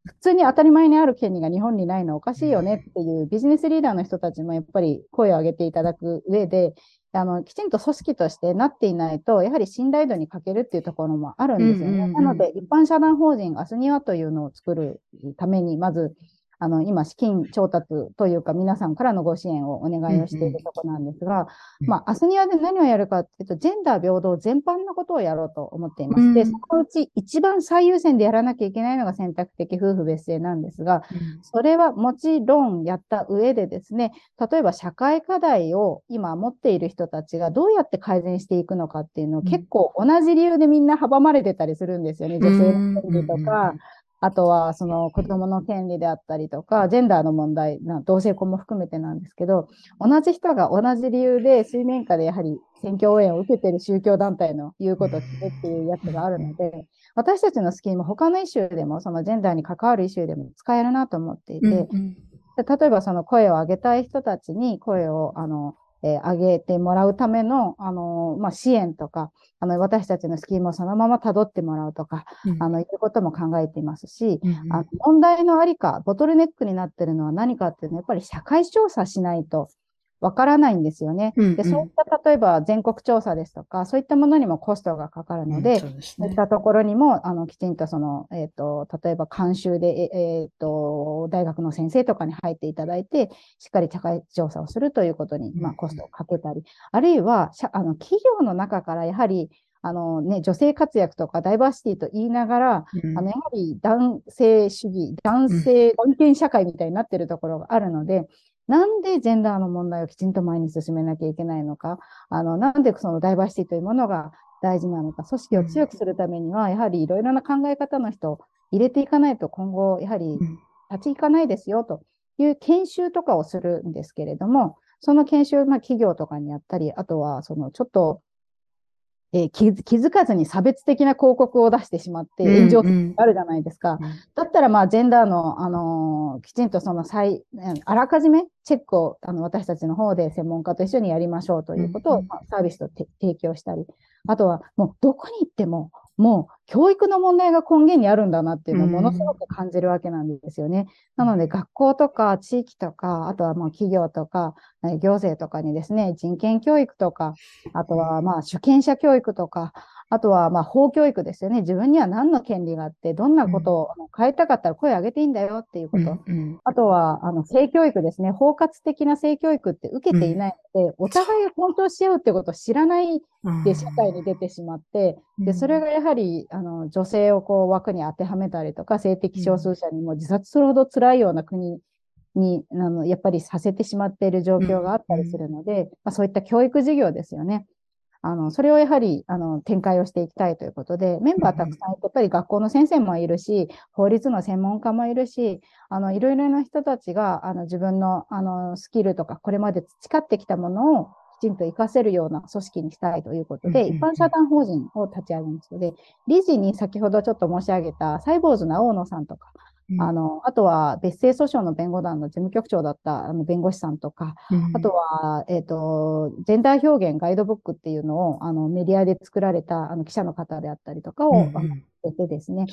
普通に当たり前にある権利が日本にないのおかしいよねっていうビジネスリーダーの人たちもやっぱり声を上げていただく上で、あの、きちんと組織としてなっていないと、やはり信頼度に欠けるっていうところもあるんですよね。なので、一般社団法人アスニワというのを作るために、まず、あの、今、資金調達というか、皆さんからのご支援をお願いをしているところなんですが、うん。うん、まあ、アスニアで何をやるかっていうと、ジェンダー平等全般のことをやろうと思っています。うん、で、そのうち一番最優先でやらなきゃいけないのが選択的夫婦別姓なんですが、うん、それはもちろんやった上でですね、例えば社会課題を今持っている人たちがどうやって改善していくのかっていうのを結構同じ理由でみんな阻まれてたりするんですよね。女性の権利とか、あとはその子供の権利であったりとか、ジェンダーの問題、同性婚も含めてなんですけど、同じ人が同じ理由で水面下でやはり選挙応援を受けている宗教団体の言うことを聞くっていうやつがあるので、私たちのスキーム、他のイシューでも、そのジェンダーに関わるイシューでも使えるなと思っていて、例えばその声を上げたい人たちに声を、あの、えー、上げてもらうための、あのー、まあ、支援とか、あの、私たちのスキームをそのまま辿ってもらうとか、うん、あの、いうことも考えていますし、うんうん、あ問題のありか、ボトルネックになっているのは何かっていうのは、やっぱり社会調査しないと、わからないんですよね、うんうん、で。そういった例えば全国調査ですとか、そういったものにもコストがかかるので、うんそうでね、いったところにも、あの、きちんとその、えっ、ー、と、例えば監修で、えっ、ー、と、大学の先生とかに入っていただいて、しっかり社会調査をするということに、まあ、コストをかけたり、うん、あるいは、あの、企業の中からやはり、あのね、女性活躍とかダイバーシティと言いながら、うん、あのやはり男性主義、男性、男権社会みたいになっているところがあるので、なんでジェンダーの問題をきちんと前に進めなきゃいけないのか、あの、なんでそのダイバーシティというものが大事なのか、組織を強くするためには、やはりいろいろな考え方の人を入れていかないと今後、やはり立ち行かないですよという研修とかをするんですけれども、その研修、まあ企業とかにやったり、あとはそのちょっとえー、気づかずに差別的な広告を出してしまって炎上あるじゃないですか。うん。うん、だったら、まあ、ジェンダーの、あのー、きちんとその最、あらかじめチェックをあの私たちの方で専門家と一緒にやりましょうということを、まあ、サービスと提供したり、あとはもうどこに行ってももう教育の問題が根源にあるんだなっていうのをものすごく感じるわけなんですよね。なので学校とか地域とか、あとはもう企業とか、行政とかにですね、人権教育とか、あとはまあ主権者教育とか、あとは、まあ、法教育ですよね。自分には何の権利があって、どんなことを変えたかったら声を上げていいんだよっていうこと。うんうん、あとは、あの、性教育ですね。包括的な性教育って受けていないので、うん、お互いを尊重し合うってことを知らないで社会に出てしまって、うん、で、それがやはり、あの、女性をこう枠に当てはめたりとか、性的少数者にも自殺するほど辛いような国に、あの、やっぱりさせてしまっている状況があったりするので、まあ、そういった教育事業ですよね。あの、それをやはり、あの、展開をしていきたいということで、メンバーたくさんいて、やっぱり学校の先生もいるし、法律の専門家もいるし、あの、いろいろな人たちが、あの、自分の、あの、スキルとか、これまで培ってきたものを、きちんと活かせるような組織にしたいということで、一般社団法人を立ち上げますので、理事に先ほどちょっと申し上げたサイボーズな大野さんとか、あの、あとは別姓訴訟の弁護団の事務局長だったあの弁護士さんとか、うん、あとは、えっ、ー、と、ジェンダー表現ガイドブックっていうのをあのメディアで作られたあの記者の方であったりとかを、うん、てですね。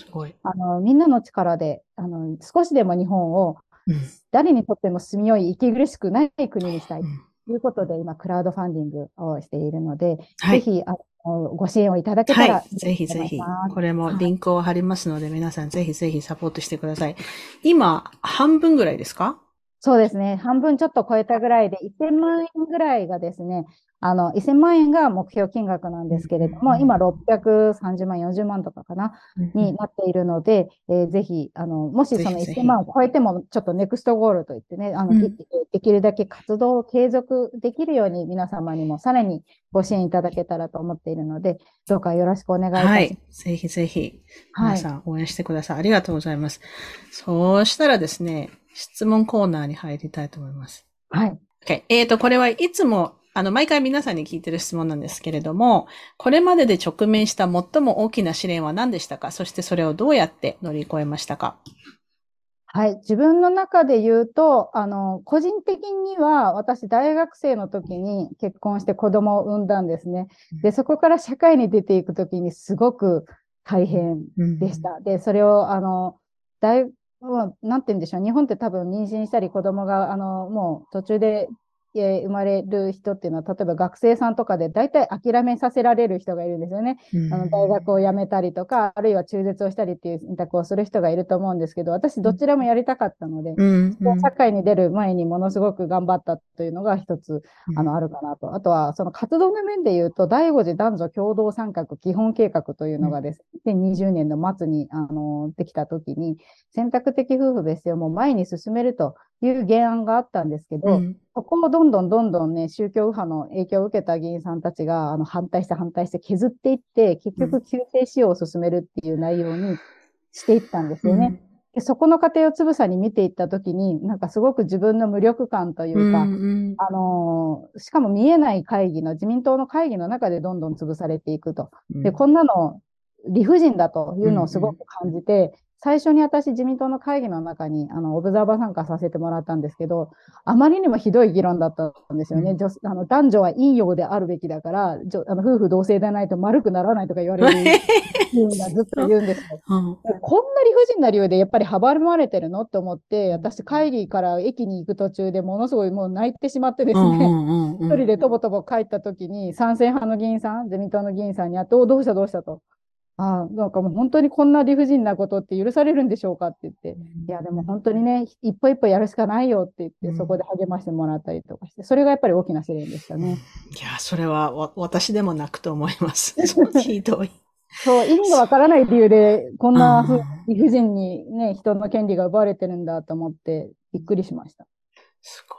あの、みんなの力であの少しでも日本を誰にとっても住みよい、息苦しくない国にしたいということで、今、クラウドファンディングをしているので、はい、ぜひあご支援をいただけたら、
はい、ぜひぜひ。これもリンクを貼りますので、はい、皆さんぜひぜひサポートしてください。今、半分ぐらいですか？
そうですね。半分ちょっと超えたぐらいで、1000万円ぐらいがですね、あの、1000万円が目標金額なんですけれども、今630万、40万とかかな、になっているので、えー、ぜひ、あの、もしその1000万を超えても、ちょっとネクストゴールといってね、あの、うん、できるだけ活動を継続できるように皆様にもさらにご支援いただけたらと思っているので、どうかよろしくお願いします。はい。
ぜひぜひ、皆さん応援してください。はい、ありがとうございます。そうしたらですね、質問コーナーに入りたいと思います。
はい。
Okay. えっ、ー、と、これはいつもあの、毎回皆さんに聞いてる質問なんですけれども、これまでで直面した最も大きな試練は何でしたか？そしてそれをどうやって乗り越えましたか？
はい。自分の中で言うと、あの、個人的には、私、大学生の時に結婚して子供を産んだんですね。で、そこから社会に出ていく時にすごく大変でした。で、それを、あの、大、なんて言うんでしょう。日本って多分妊娠したり子供が、あの、もう途中で生まれる人っていうのは、例えば学生さんとかで大体諦めさせられる人がいるんですよね。うん、あの大学を辞めたりとか、あるいは中絶をしたりっていう選択をする人がいると思うんですけど、私どちらもやりたかったので、うん。うん、社会に出る前にものすごく頑張ったというのが一つ、あの、あるかなと。あとは、その活動の面で言うと、第5次男女共同参画基本計画というのがですね、2020年の末に、あの、できた時に、選択的夫婦別姓をもう前に進めるという原案があったんですけど、うん、そこをどんどんどんどんね、宗教右派の影響を受けた議員さんたちがあの反対して反対して削っていって、結局救世使用を進めるっていう内容にしていったんですよね。うん、でそこの過程をつぶさに見ていったときに、なんかすごく自分の無力感というか、うんうん、あのー、しかも見えない会議の、自民党の会議の中でどんどん潰されていくと。で、こんなの理不尽だというのをすごく感じて、最初に私、自民党の会議の中に、あの、オブザーバー参加させてもらったんですけど、あまりにもひどい議論だったんですよね。うん、あの男女は陰陽であるべきだから、あの夫婦同姓でないと丸くならないとか言われる 言うんだ、ずっと言うんですよ、うん、こんな理不尽な理由でやっぱり阻まれてるの？って思って、私、会議から駅に行く途中でものすごいもう泣いてしまってですね、一人でとぼとぼ帰った時に、賛成派の議員さん、自民党の議員さんに会って、おどうしたどうしたと。あなんかもう本当にこんな理不尽なことって許されるんでしょうかって言って、いやでも本当にね、一歩一歩やるしかないよって言って、そこで励ましてもらったりとかして、それがやっぱり大きな試練でしたね。
いや、それはわ私でも泣くと思います。ひどい。
そう、意味がわからない理由で、こんな理不尽にね、人の権利が奪われてるんだと思って、びっくりしました。
すご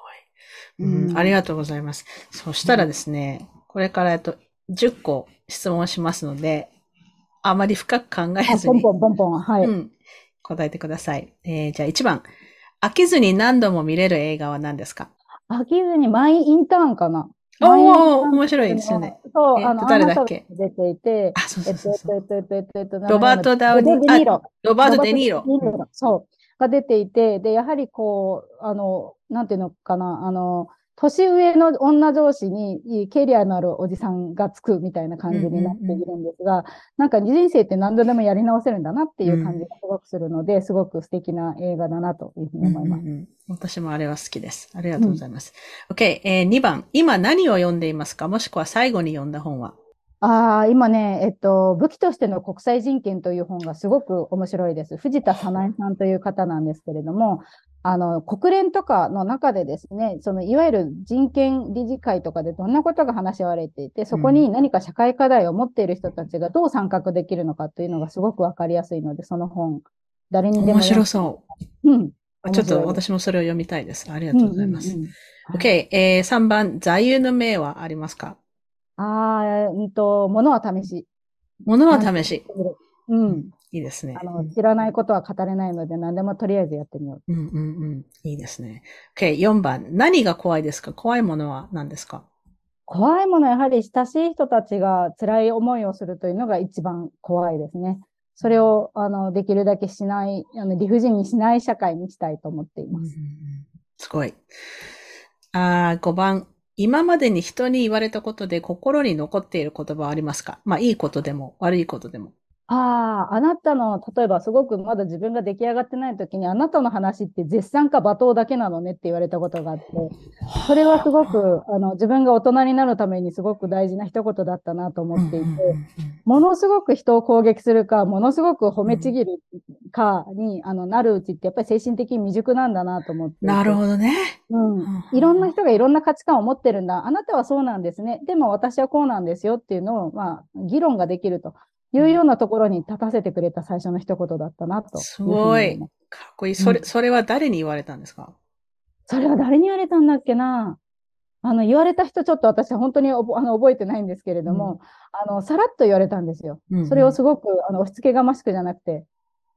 い。うん、ありがとうございます。そしたらですね、これからと10個質問しますので、あまり深く考えずに。
ポンポンポンポン、はい。うん。
答えてください。えー、じゃあ1番。飽きずに何度も見れる映画は何ですか？
飽きずにマイインターンかな
おお面白いですよね。
そう、えー、あの、誰だっけ？出ていて、
あ、そうそうそうそう。えっと、えっと、えっと、えっと、ロバート・ダウニー、ロロバート・デ・ニーロ。
そう。が出ていて、で、やはりこう、あの、なんていうのかな、あの、年上の女上司にキャリアのあるおじさんがつくみたいな感じになっているんですが、なんか人生って何度でもやり直せるんだなっていう感じがすごくするので、うん、すごく素敵な映画だなというふうに思います。うんうんうん、
私もあれは好きです。ありがとうございます。うん、OK、えー、2番、今何を読んでいますか？もしくは最後に読んだ本は
ああ、今ね、えっと、武器としての国際人権という本がすごく面白いです。藤田早苗さんという方なんですけれども、あの、国連とかの中でですね、そのいわゆる人権理事会とかでどんなことが話し合われていて、そこに何か社会課題を持っている人たちがどう参画できるのかというのがすごくわかりやすいので、その本、誰にでも。
面白そう。うん。ちょっと私もそれを読みたいです。ありがとうございます。OK、えー、3番、座右の銘はありますか？
ああ、うんと、ものは試し。
ものは試し。
うん。
いいですね。
あの、知らないことは語れないので、何でもとりあえずやってみよ
う。うんうんうん。いいですね。OK、4番。何が怖いですか？怖いものは何ですか？
怖いものはやはり親しい人たちが辛い思いをするというのが一番怖いですね。それを、あの、できるだけしない、あの、理不尽にしない社会にしたいと思っています。
すごい。あ5番。今までに人に言われたことで心に残っている言葉はありますか？まあ、いいことでも悪いことでも。
ああ、あなたの、例えばすごくまだ自分が出来上がってない時に、あなたの話って絶賛か罵倒だけなのねって言われたことがあって、それはすごく、あの、自分が大人になるためにすごく大事な一言だったなと思っていて、ものすごく人を攻撃するか、ものすごく褒めちぎるかに、あの、なるうちってやっぱり精神的に未熟なんだなと思って
なるほどね。
うん。いろんな人がいろんな価値観を持ってるんだ。あなたはそうなんですね。でも私はこうなんですよっていうのを、まあ、議論ができると。いうようなところに立たせてくれた最初の一言だったなと。
すごい。かっこいい。それ、うん、それは誰に言われたんですか？
それは誰に言われたんだっけな？あの、言われた人ちょっと私は本当にあの覚えてないんですけれども、うん、あの、さらっと言われたんですよ。うんうん、それをすごく、あの、押し付けがましくじゃなくて。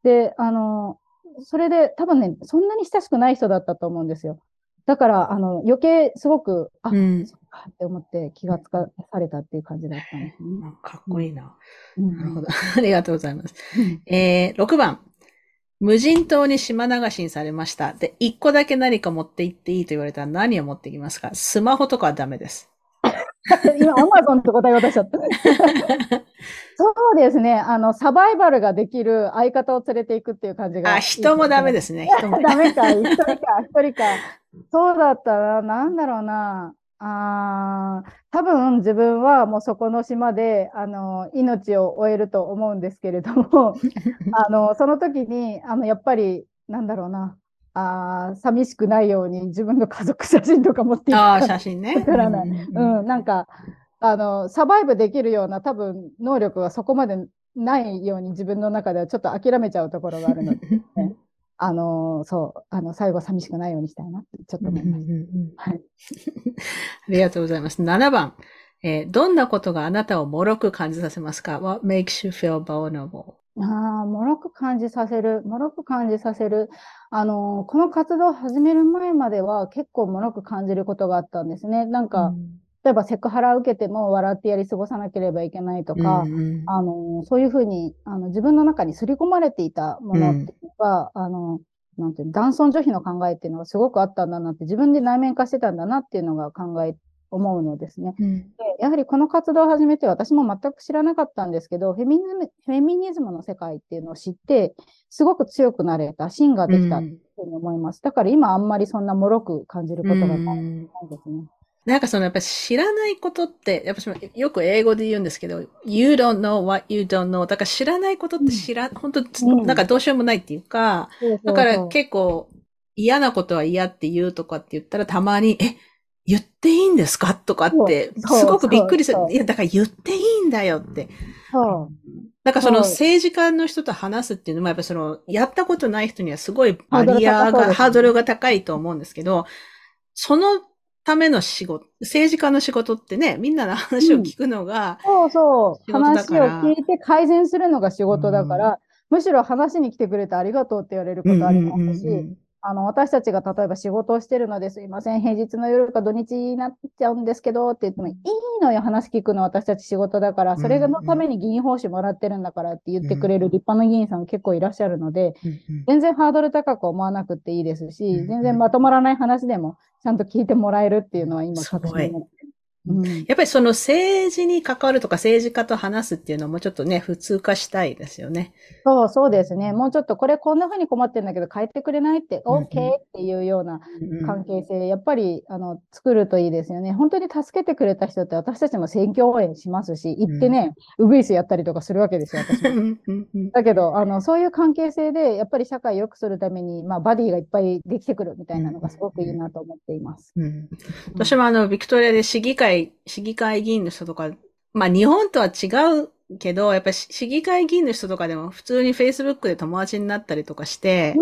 で、あの、それで多分ね、そんなに親しくない人だったと思うんですよ。だから、あの、余計すごく、あ、うん、そっかって思って気がつかされたっていう感じだったんですね。
かっこいいな。うん、なるほど。ありがとうございます。えー、6番。無人島に島流しにされました。で、1個だけ何か持って行っていいと言われたら何を持ってきますか？スマホとかはダメです。
今、アマゾンって答え渡しちゃった。そうですね。あの、サバイバルができる相方を連れていくっていう感じが
いい、あ、人もダメですね。人も。
ダメか。一人か、一人か。そうだったら、なんだろうな。あ多分自分はもうそこの島であの命を終えると思うんですけれども あのその時にあのやっぱりなんだろうなあ寂しくないように自分の家族写真とか持っていく
あ写真ね。
からない。うん、なんかあのサバイブできるような多分能力がそこまでないように自分の中ではちょっと諦めちゃうところがあるので、ね、あの、そう、あの、最後寂しくないようにしたいなって、ちょっと思います。はい。
ありがとうございます。7番。えー、どんなことがあなたを脆く感じさせますか ?What makes you feel vulnerable?
ああ、脆く感じさせる、脆く感じさせる。あの、この活動を始める前までは結構脆く感じることがあったんですね。なんか、うん例えばセクハラを受けても笑ってやり過ごさなければいけないとか、うんうん、あのそういうふうにあの自分の中に刷り込まれていたものっていうのが、うん、あのなんていう男尊女卑の考えっていうのがすごくあったんだなって自分で内面化してたんだなっていうのが考え思うのですね、うん、でやはりこの活動を始めて私も全く知らなかったんですけどフェミニズムフェミニズムの世界っていうのを知ってすごく強くなれた芯ができたというふうに思います、だから今あんまりそんな脆く感じることがないんですね。
なんかそのやっぱり知らないことって、やっぱよく英語で言うんですけど、you don't know what you don't know. だから知らないことって知ら、うん、本当、なんかどうしようもないっていうか、うん、だから結構嫌なことは嫌って言うとかって言ったらたまに、え、言っていいんですかとかって、すごくびっくりする。いや、だから言っていいんだよって。なんかその政治家の人と話すっていうのも、やっぱその、やったことない人にはすごいバリアが、ハードルが高いと思うんですけど、そのための仕事、政治家の仕事ってね、みんなの話を聞くのが、
うん、そう。そう、話を聞いて改善するのが仕事だから、うん、むしろ話に来てくれてありがとうって言われることありますし、あの、私たちが例えば仕事をしてるのですいません、平日の夜か土日になっちゃうんですけどって言っても、いいのよ、話聞くの私たち仕事だから、それのために議員報酬もらってるんだからって言ってくれる立派な議員さん結構いらっしゃるので、全然ハードル高く思わなくていいですし、全然まとまらない話でもちゃんと聞いてもらえるっていうのは今、確信持って
うん、やっぱりその政治に関わるとか政治家と話すっていうのもちょっとね、普通化したいですよね。
そう、そうですね。もうちょっとこれこんな風に困ってるんだけど変えてくれないって、OK っていうような関係性、やっぱりあの作るといいですよね。本当に助けてくれた人って私たちも選挙応援しますし、行ってね、ウグイスやったりとかするわけですよ、私も。だけど、あの、そういう関係性で、やっぱり社会を良くするために、まあ、バディがいっぱいできてくるみたいなのがすごくいいなと思っています。うん、
私もあの、ビクトリアで市議会会、市議会議員の人とか、まあ日本とは違うけど、やっぱり市議会議員の人とかでも普通に Facebook で友達になったりとかして、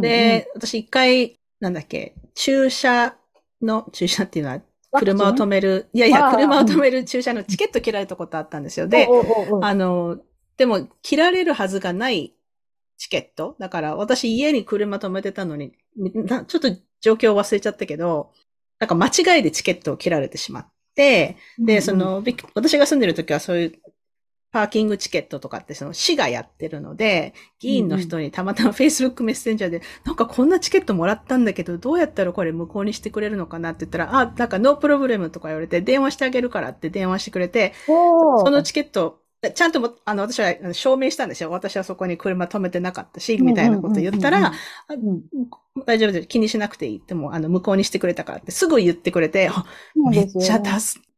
で、私一回、なんだっけ、注射の、注射っていうのは、車を止める、いやいや、車を止める駐車のチケット切られたことあったんですよ。で、あの、でも、切られるはずがないチケット。だから私家に車止めてたのに、ちょっと状況忘れちゃったけど、なんか間違いでチケットを切られてしまって、で、その、私が住んでる時はそういうパーキングチケットとかってその市がやってるので、議員の人にたまたま Facebook メッセンジャーで、なんかこんなチケットもらったんだけど、どうやったらこれ無効にしてくれるのかなって言ったら、あ、なんかノープロブレムとか言われて、電話してあげるからって電話してくれて、そのチケット、ちゃんとも、あの、私は証明したんですよ。私はそこに車止めてなかったし、みたいなこと言ったら、大丈夫です。気にしなくていい。でも、あの、無効にしてくれたからってすぐ言ってくれて、めっちゃ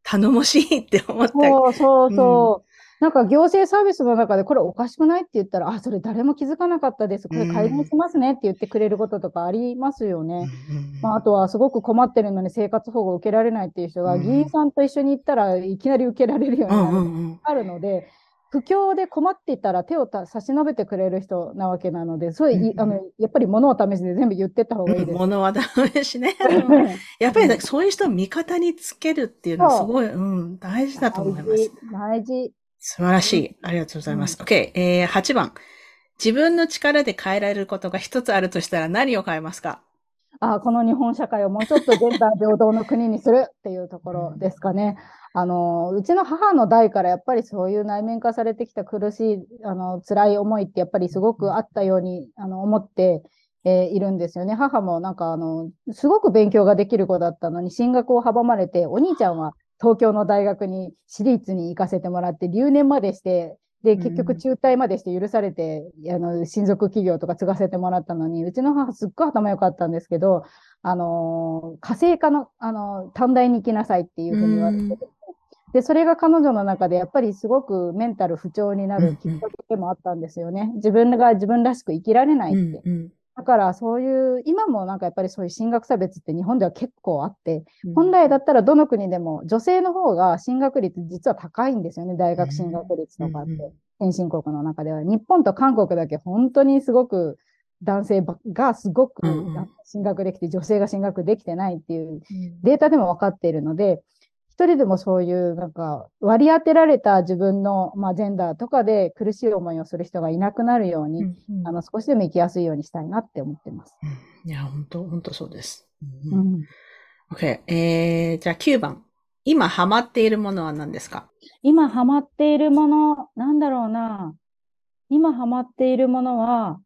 頼もしいって思った。
そうそうそう。うんなんか行政サービスの中でこれおかしくないって言ったら、あ、それ誰も気づかなかったです。これ改善しますねって言ってくれることとかありますよね。まあ、あとはすごく困ってるのに生活保護を受けられないっていう人が、議員さんと一緒に行ったらいきなり受けられるようになる、あるので、不況で困っていたら手を差し伸べてくれる人なわけなので、そういう、あの、やっぱり物を試しで全部言ってった方がいいです。
物は試しね。やっぱりそういう人を味方につけるっていうのはすごい、うん、大事だと思います。
大事。
素晴らしい。ありがとうございます。うん、OK。えー、8番。自分の力で変えられることが一つあるとしたら何を変えますか？
あこの日本社会をもうちょっとジェンダー平等の国にするっていうところですかね。あのうちの母の代からやっぱりそういう内面化されてきた苦しいあの辛い思いってやっぱりすごくあったようにあの思って、えー、いるんですよね。母もなんかあのすごく勉強ができる子だったのに進学を阻まれてお兄ちゃんは東京の大学に私立に行かせてもらって留年までしてで結局中退までして許されて、うん、あの親族企業とか継がせてもらったのにうちの母すっごい頭良かったんですけどあの火星科のあの短大に行きなさいっていうふうに言われて、うん、でそれが彼女の中でやっぱりすごくメンタル不調になるきっかけでもあったんですよね。自分が自分らしく生きられないって。うんうんだからそういう、今もなんかやっぱりそういう進学差別って日本では結構あって、うん、本来だったらどの国でも女性の方が進学率実は高いんですよね、大学進学率とかって。先進国の中では。日本と韓国だけ本当にすごく男性がすごく進学できて、女性が進学できてないっていうデータでも分かっているので、一人でもそういうなんか割り当てられた自分の、まあ、ジェンダーとかで苦しい思いをする人がいなくなるように、うんうん、あの少しでも生きやすいようにしたいなって思ってます。
うん、いや、本当本当そうです。うん。OK。えー、じゃあ9番。今ハマっているものは何ですか？
今ハマっているもの、なんだろうな。今ハマっているものは、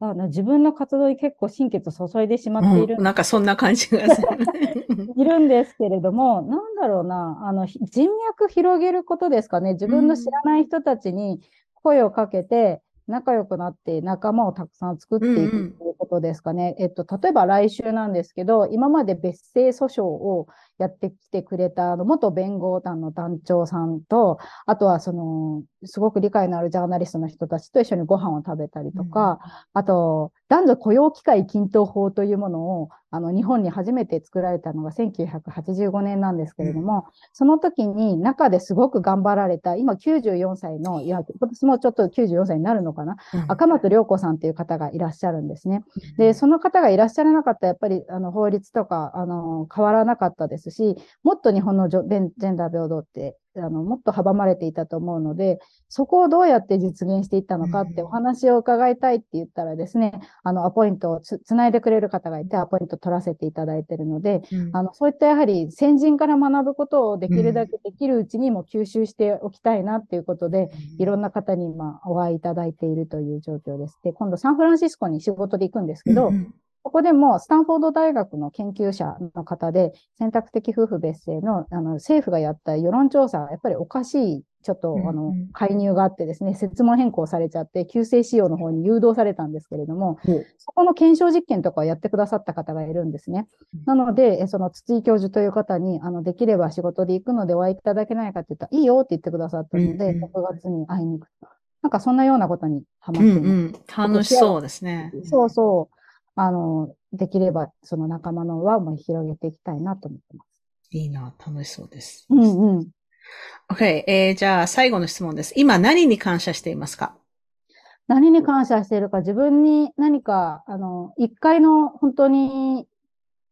あ自分の活動に結構心血注いでしまっている、
うん、なんかそんな感じがする。
いるんですけれども、なんだろうな、あの、人脈広げることですかね。自分の知らない人たちに声をかけて、仲良くなって仲間をたくさん作っていくということですかね。うんうん、えっと、例えば来週なんですけど、今まで別姓訴訟をやってきてくれたあの元弁護団の団長さんと、あとはその、すごく理解のあるジャーナリストの人たちと一緒にご飯を食べたりとか、うん、あと、男女雇用機会均等法というものを、あの、日本に初めて作られたのが1985年なんですけれども、うん、その時に中ですごく頑張られた、今94歳の、いや、今年もちょっと94歳になるのかな、うん、赤松良子さんっていう方がいらっしゃるんですね。で、その方がいらっしゃらなかったら、やっぱり、あの、法律とか、あの、変わらなかったですし、もっと日本のジェンダー平等ってあのもっと阻まれていたと思うので、そこをどうやって実現していったのかってお話を伺いたいって言ったらですね、あのアポイントをつないでくれる方がいて、アポイント取らせていただいているので、うん、あのそういったやはり先人から学ぶことをできるだけできるうちにも吸収しておきたいなっていうことで、いろんな方に今お会いいただいているという状況です。で、今度サンフランシスコに仕事で行くんですけど、うんここでもスタンフォード大学の研究者の方で、選択的夫婦別姓のあの政府がやった世論調査はやっぱりおかしい、ちょっと、あの介入があってですね、設問変更されちゃって、旧姓使用の方に誘導されたんですけれども、うん、そこの検証実験とかをやってくださった方がいるんですね。なので、その筒井教授という方に、あのできれば仕事で行くのでお会いいただけないかって言ったら、いいよって言ってくださったので、6月に会いに行くと。なんかそんなようなことにハマってます。うんうん、
楽しそうですね。
そうそう。あの、できればその仲間の輪も広げていきたいなと思ってます。
いいな、楽しそうです。
うんうん。
OK、えー、じゃあ最後の質問です。今何に感謝していますか？
何に感謝しているか、自分に何か、あの、一回の本当に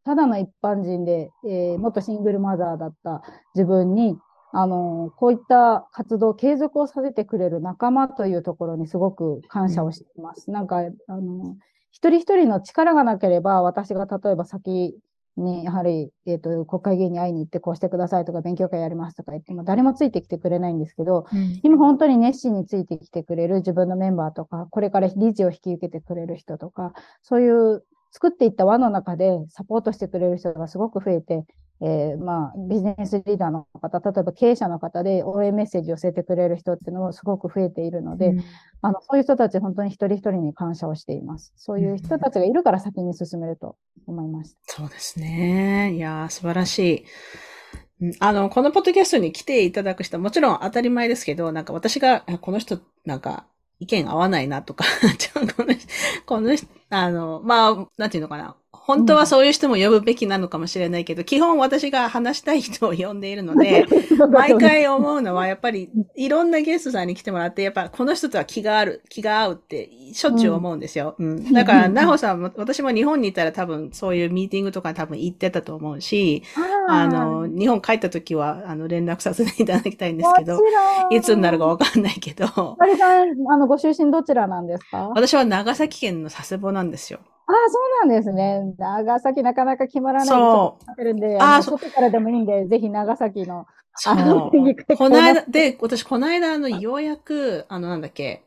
ただの一般人で、えー、元シングルマザーだった自分に、あの、こういった活動を継続をさせてくれる仲間というところにすごく感謝をしています。うん、なんか、あの、一人一人の力がなければ、私が例えば先に、やはり、えっ、ー、と、国会議員に会いに行ってこうしてくださいとか、勉強会やりますとか言っても、誰もついてきてくれないんですけど、うん、今本当に熱心についてきてくれる自分のメンバーとか、これから理事を引き受けてくれる人とか、そういう作っていった輪の中でサポートしてくれる人がすごく増えて、えー、まあ、ビジネスリーダーの方、例えば経営者の方で応援メッセージを寄せてくれる人っていうのもすごく増えているので、うん、あの、そういう人たち本当に一人一人に感謝をしています。そういう人たちがいるから先に進めると思いました。
そうですね。いや素晴らしい。あの、このポッドキャストに来ていただく人はもちろん当たり前ですけど、なんか私が、この人、なんか、意見合わないなとか、この、この、あの、まあ、なんていうのかな。本当はそういう人も呼ぶべきなのかもしれないけど、うん、基本私が話したい人を呼んでいるので、毎回思うのは、やっぱりいろんなゲストさんに来てもらって、やっぱこの人とは気がある、気が合うってしょっちゅう思うんですよ。うん。うん、だから、なほさんも、私も日本にいたら多分そういうミーティングとか多分行ってたと思うし、あの、日本帰った時は、あの、連絡させていただきたいんですけど、いつになるかわかんないけど。
あれさん、あの、ご出身どちらなんですか？
私は長崎県の佐世保なんですよ。
ああ、そうなんですね。長崎なかなか決まらない
そ
う。るんで、ああ、外からでもいいんで、ぜひ長崎の。
そう。この間、で、私、この間、あの、ようやく、あの、なんだっけ、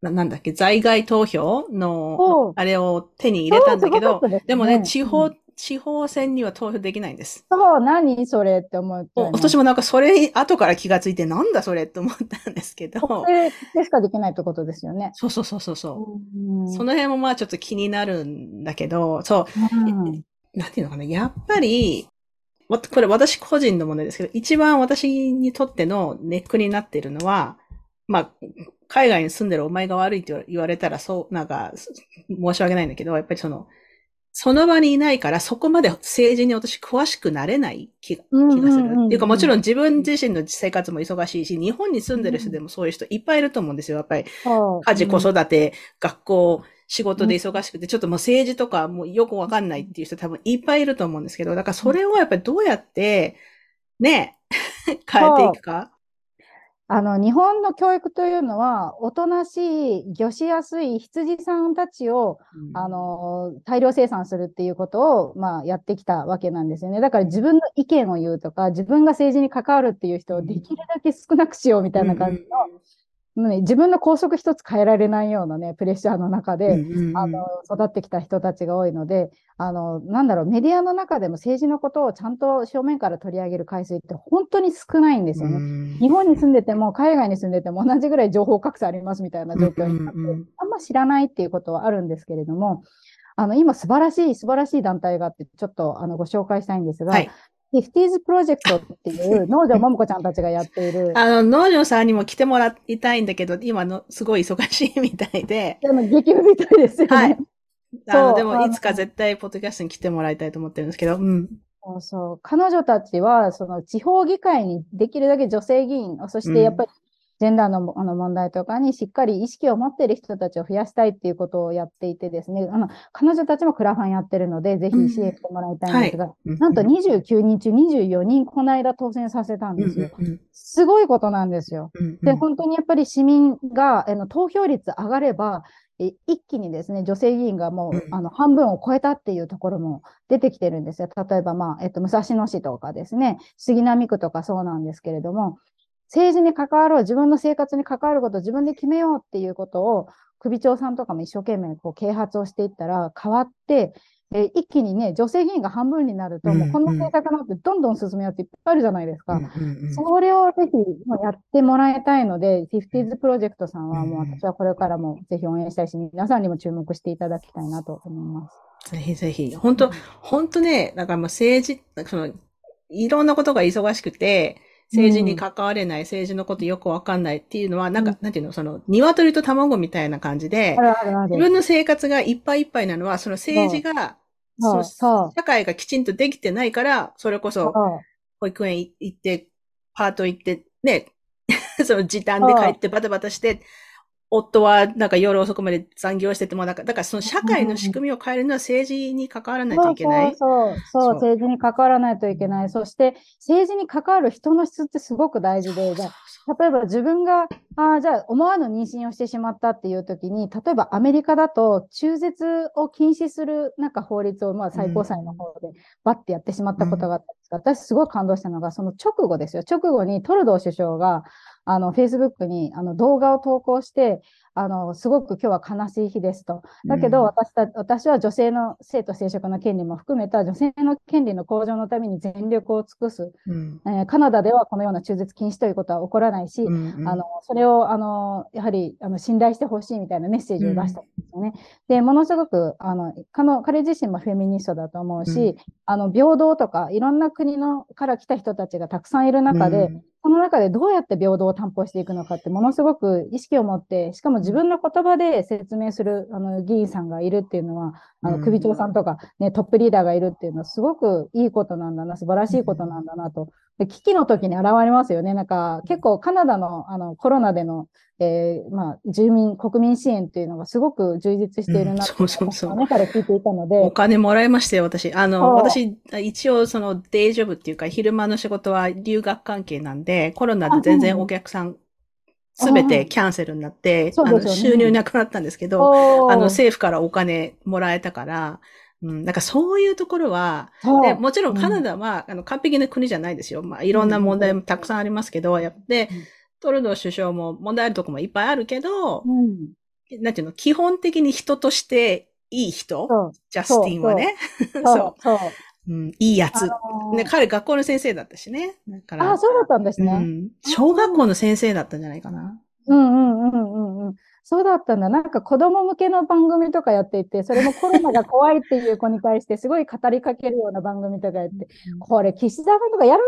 ななんだっけ、在外投票の、あれを手に入れたんだけど、でね、でもね、地方地方選には投票できないんです。
そう、何それって思って、
ね。私もなんかそれ、後から気がついて、なんだそれって思ったんですけど。
それでしかできないってことですよね。
そうそうそうそうそう、ん。その辺もまあちょっと気になるんだけど、そう、うん、なんていうのかな、やっぱり、これ私個人のものですけど、一番私にとってのネックになっているのは、まあ、海外に住んでるお前が悪いって言われたら、そう、なんか、申し訳ないんだけど、やっぱりその、その場にいないから、そこまで政治に私詳しくなれない気が気がする。っていうか、もちろん自分自身の生活も忙しいし、日本に住んでる人でもそういう人いっぱいいると思うんですよ。やっぱり、家事、子育て、学校、仕事で忙しくて、ちょっともう政治とかもうよくわかんないっていう人多分いっぱいいると思うんですけど、だからそれをやっぱりどうやって、ね、変えていくか。
あの、日本の教育というのは、おとなしい、魚しやすい羊さんたちを、うん、あの、大量生産するっていうことを、まあ、やってきたわけなんですよね。だから自分の意見を言うとか、自分が政治に関わるっていう人をできるだけ少なくしようみたいな感じの、ね、自分の校則一つ変えられないようなね、プレッシャーの中で、うんうん、あの、育ってきた人たちが多いので、あの、なんだろう、メディアの中でも政治のことをちゃんと正面から取り上げる回数って本当に少ないんですよね。うん、日本に住んでても、海外に住んでても同じぐらい情報格差ありますみたいな状況になって、うんうん、あんま知らないっていうことはあるんですけれども、あの、今素晴らしい、素晴らしい団体があって、ちょっとあのご紹介したいんですが、はい、フィフティーズプロジェクトっていう 農場ももこちゃんたちがやっている。
あの、農場さんにも来てもらいたいんだけど、今のすごい忙しいみたいで。
でも激務みたいですよね。はい。
あの、でもいつか絶対ポッドキャストに来てもらいたいと思ってるんですけど、うん。
そうそう。彼女たちは、その地方議会にできるだけ女性議員、そしてやっぱりジェンダーのあの問題とかにしっかり意識を持っている人たちを増やしたいっていうことをやっていてですね、あの、彼女たちもクラファンやってるので、ぜひ支援してもらいたいんですが、うん。はい、なんと29人中24人この間当選させたんですよ。すごいことなんですよ。で、本当にやっぱり市民が、あの投票率上がれば、一気にですね、女性議員がもう、あの半分を超えたっていうところも出てきてるんですよ。例えば、まあ、えっと、武蔵野市とかですね、杉並区とかそうなんですけれども、政治に関わろう、自分の生活に関わることを自分で決めようっていうことを、首長さんとかも一生懸命こう啓発をしていったら変わって、えー、一気にね、女性議員が半分になると、もうこんな政策なんてどんどん進めようっていっぱいあるじゃないですか。それをぜひやってもらいたいので、フィフティーズプロジェクトさんはもう私はこれからもぜひ応援したいし、皆さんにも注目していただきたいなと思います。
ぜひぜひ。本当本当ね、だからもう政治、その、いろんなことが忙しくて、政治に関われない、うん、政治のことよくわかんないっていうのは、なんか、うん、なんていうの、その、鶏と卵みたいな感じで、自分の生活がいっぱいいっぱいなのは、その政治が、その社会がきちんとできてないから、それこそ、保育園行って、パート行って、ね、その時短で帰ってバタバタして、夫はなんか夜遅くまで残業してても、なんか、だからその社会の仕組みを変えるのは政治に関わらないといけない。
そうそうそう、そう政治に関わらないといけない。そして政治に関わる人の質ってすごく大事で、例えば自分が、あじゃあ思わぬ妊娠をしてしまったっていう時に、例えばアメリカだと中絶を禁止するなんか法律をまあ最高裁の方でバッてやってしまったことがあったんですが、うん、私すごい感動したのが、その直後ですよ。直後にトルドー首相が、あの、Facebook にあの動画を投稿して、あの、すごく今日は悲しい日ですと。だけど、私た、私は女性の性と生殖の権利も含めた女性の権利の向上のために全力を尽くす。うん、えー、カナダではこのような中絶禁止ということは起こらないし、うんうん、あの、それを、あの、やはり、あの、信頼してほしいみたいなメッセージを出したんですよね。うん、で、ものすごく、あの、彼自身もフェミニストだと思うし、うん、あの、平等とか、いろんな国のから来た人たちがたくさんいる中で、この中でどうやって平等を担保していくのかってものすごく意識を持って、しかも自分の言葉で説明するあの議員さんがいるっていうのは、あの首長さんとか、ね、トップリーダーがいるっていうのはすごくいいことなんだな、素晴らしいことなんだなと。で危機の時に現れますよね。なんか結構カナダのあのコロナでのえー、まあ、住民、国民支援っていうのがすごく充実しているな、うん、そうそうそう。ね、から聞いていたので。
お金もらいましたよ、私。あの、私、一応そのデイジョブっていうか、昼間の仕事は留学関係なんで、コロナで全然お客さん、すべてキャンセルになって、収入なくなったんですけど、あの政府からお金もらえたから、うん、なんかそういうところは、でもちろんカナダは、うん、あの完璧な国じゃないですよ。まあいろんな問題もたくさんありますけど、やで、トルドー首相も問題あるとこもいっぱいあるけど、うん、なんていうの、基本的に人としていい人？ジャスティンはね。そう。そう うん、いいやつ、あのー、ね。彼学校の先生だったしね。
だからあ、そうだったんですね、う
ん。小学校の先生だったんじゃないかな。
うんうんうんうんうん。そうだったんだ。なんか子供向けの番組とかやっていて、それもコロナが怖いっていう子に対してすごい語りかけるような番組とかやって、これ岸田さんとかやらね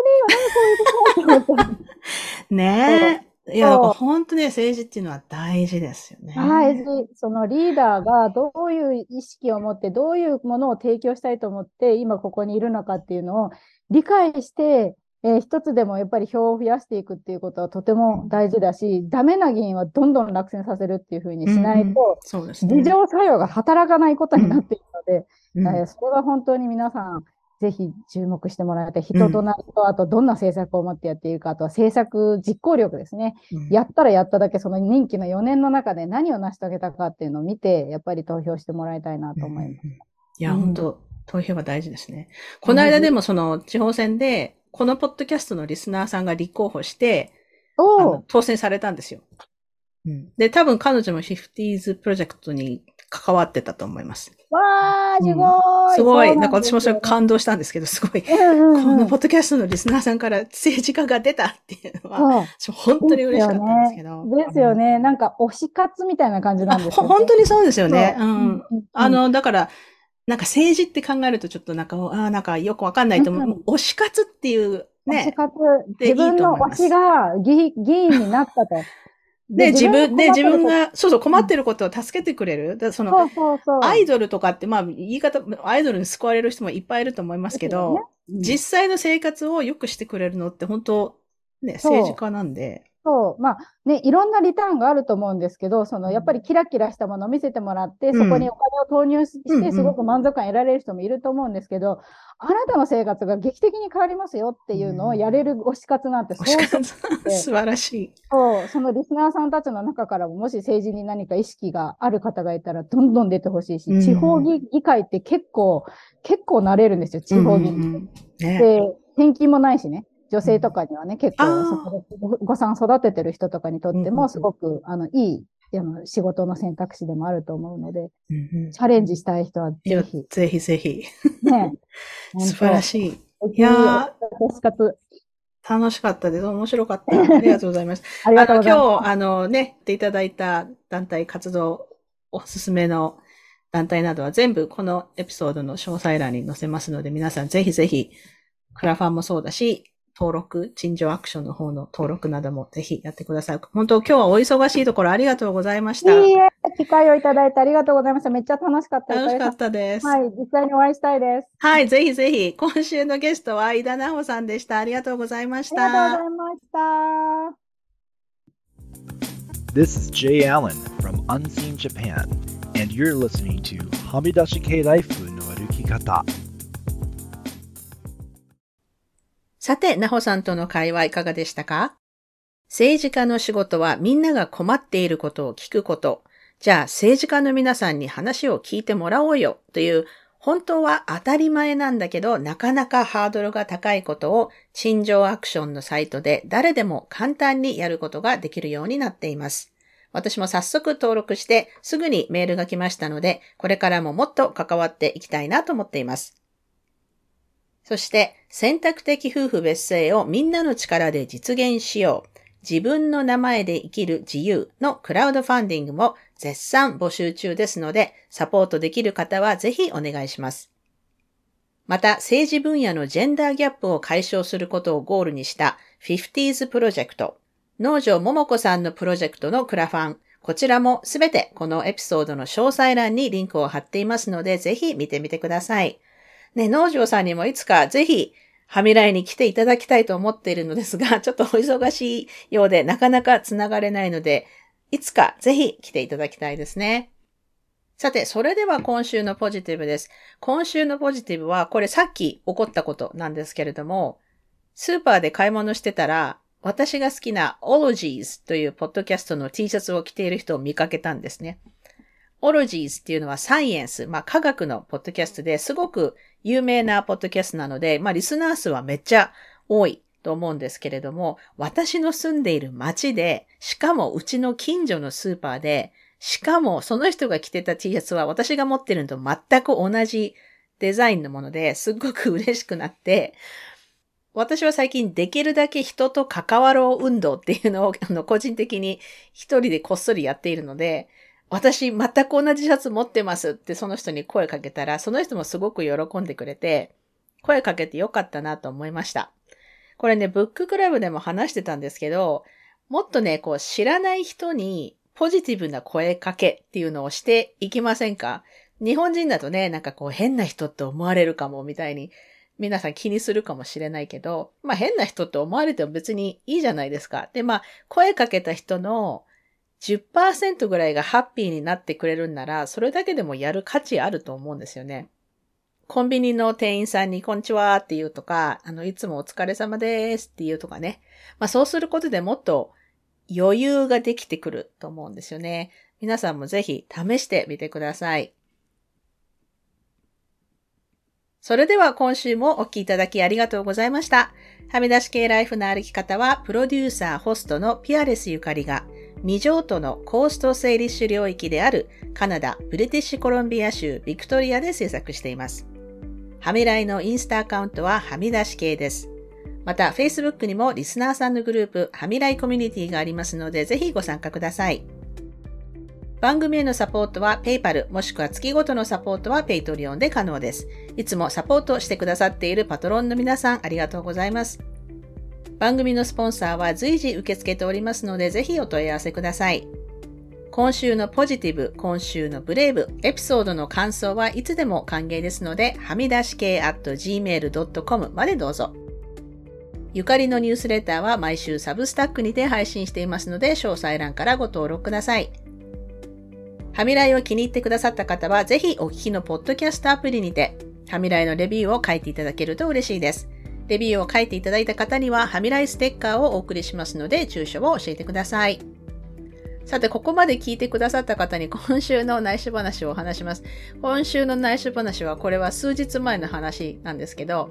えよな、そういうこと
ねえ。いや、本当ね、政治っていうのは大事ですよね。
大事。そのリーダーがどういう意識を持って、どういうものを提供したいと思って、今ここにいるのかっていうのを理解して、えー、一つでもやっぱり票を増やしていくっていうことはとても大事だし、ダメな議員はどんどん落選させるっていうふうにしないと、そうですね。事情作用が働かないことになっているので、うんえー、それは本当に皆さん、ぜひ注目してもらいたい。人となりと、あとどんな政策を持ってやっているか、あとは政策実行力ですね。うん、やったらやっただけ、その任期の4年の中で何を成し遂げたかっていうのを見て、やっぱり投票してもらいたいなと思います。うん、い
や、本当投票は大事ですね。この間でもその地方選で、このポッドキャストのリスナーさんが立候補して、当選されたんですよ。うん、で、多分彼女も 50s プロジェクトに関わってたと思います。
わー、すごい、
うん、すごい。なんか私もそれ感動したんですけど、すごい。うんうん、このポッドキャストのリスナーさんから政治家が出たっていうのは、本当に嬉しかったんですけど。
ですよね。なんか推し活みたいな感じなんですよ
ね。本当にそうですよね。うん。あの、だから、なんか政治って考えるとちょっとなんか、ああ、なんかよくわかんないと思う。うん、推し活っていうね。推し活。
自分の推しが議議員になったと。
で、自分、で、自分が、そうそう、困ってることを助けてくれる。だそのそうそうそう、アイドルとかって、まあ、言い方、アイドルに救われる人もいっぱいいると思いますけど、ねうん、実際の生活を良くしてくれるのって本当、ね、政治家なんで。
そう、まあね、いろんなリターンがあると思うんですけど、そのやっぱりキラキラしたものを見せてもらって、そこにお金を投入して、すごく満足感得られる人もいると思うんですけど、あなたの生活が劇的に変わりますよっていうのをやれる推し活なんて、
そう素晴らしい。
そう、そのリスナーさんたちの中からも、もし政治に何か意識がある方がいたら、どんどん出てほしいし、地方議会って結構、結構なれるんですよ、地方議員、うん。ね、で、転勤もないしね。女性とかにはね、結構そこでお子さん育ててる人とかにとっても、すごく、あの、いい、あの、仕事の選択肢でもあると思うので、チャレンジしたい人はぜひ。
ぜひぜひ。ね。素晴らしい。い
や
楽しかったです。面白かった。ありがとうございます。ありがとうございます。今日、あのね、っていただいた団体活動、おすすめの団体などは全部このエピソードの詳細欄に載せますので、皆さんぜひぜひ、クラファンもそうだし、登録、陳情アクションの方の登録などもぜひやってください。本当今日はお忙しいところありがとうございました。
いいえ、機会をいただいてありがとうございました。めっちゃ楽しかった
です。楽しかったです。
はい、実際にお会いしたいです。
はい、ぜひぜひ。今週のゲストは井田奈穂さんでした。ありがとうございました。
ありがとうございました。
This is Jay Allen from Unseen Japan, and you're listening to はみ出し系
さて、なほさんとの会話いかがでしたか？政治家の仕事はみんなが困っていることを聞くこと。じゃあ政治家の皆さんに話を聞いてもらおうよという本当は当たり前なんだけど、なかなかハードルが高いことを、陳情アクションのサイトで誰でも簡単にやることができるようになっています。私も早速登録してすぐにメールが来ましたので、これからももっと関わっていきたいなと思っています。そして、選択的夫婦別姓をみんなの力で実現しよう。自分の名前で生きる自由のクラウドファンディングも絶賛募集中ですので、サポートできる方はぜひお願いします。また、政治分野のジェンダーギャップを解消することをゴールにした 50s プロジェクト、農場桃子さんのプロジェクトのクラファン、こちらもすべてこのエピソードの詳細欄にリンクを貼っていますので、ぜひ見てみてください。ね、農場さんにもいつかぜひはみらいに来ていただきたいと思っているのですが、ちょっとお忙しいようでなかなかつながれないので、いつかぜひ来ていただきたいですね。さて、それでは今週のポジティブです。今週のポジティブは、これさっき起こったことなんですけれども、スーパーで買い物してたら、私が好きな Ologies というポッドキャストの T シャツを着ている人を見かけたんですね。Ologies っていうのはサイエンス、まあ科学のポッドキャストですごく有名なポッドキャストなので、まあリスナー数はめっちゃ多いと思うんですけれども、私の住んでいる街で、しかもうちの近所のスーパーで、しかもその人が着てた T シャツは私が持ってるのと全く同じデザインのものですっごく嬉しくなって、私は最近できるだけ人と関わろう運動っていうのをあの個人的に一人でこっそりやっているので、私全く同じシャツ持ってますってその人に声かけたら、その人もすごく喜んでくれて、声かけてよかったなと思いました。これね、ブッククラブでも話してたんですけど、もっとね、こう知らない人にポジティブな声かけっていうのをしていきませんか？日本人だとね、なんかこう変な人って思われるかもみたいに皆さん気にするかもしれないけど、まあ変な人って思われても別にいいじゃないですか。で、まあ声かけた人の10%ぐらいがハッピーになってくれるんなら、それだけでもやる価値あると思うんですよね。コンビニの店員さんにこんにちはって言うとか、あの、いつもお疲れ様ですって言うとかね。まあそうすることでもっと余裕ができてくると思うんですよね。皆さんもぜひ試してみてください。それでは今週もお聴きいただきありがとうございました。はみ出し系ライフの歩き方は、プロデューサー、ホストのピアレスゆかりが、未譲渡のコーストセイリッシュ領域であるカナダ・ブリティッシュコロンビア州ビクトリアで制作しています。はみらいのインスタアカウントははみ出し系です。また、Facebook にもリスナーさんのグループ、はみらいコミュニティがありますので、ぜひご参加ください。番組へのサポートは PayPal もしくは月ごとのサポートは Patreon で可能です。いつもサポートしてくださっているパトロンの皆さんありがとうございます。番組のスポンサーは随時受け付けておりますので、ぜひお問い合わせください。今週のポジティブ、今週のブレイブ、エピソードの感想はいつでも歓迎ですので、はみ出し系 at gmail.com までどうぞ。ゆかりのニュースレターは毎週サブスタックにて配信していますので、詳細欄からご登録ください。はみらいを気に入ってくださった方は、ぜひお聞きのポッドキャストアプリにて、はみらいのレビューを書いていただけると嬉しいです。レビューを書いていただいた方には、はみらいステッカーをお送りしますので、住所を教えてください。さて、ここまで聞いてくださった方に今週の内緒話をお話します。今週の内緒話は、これは数日前の話なんですけど、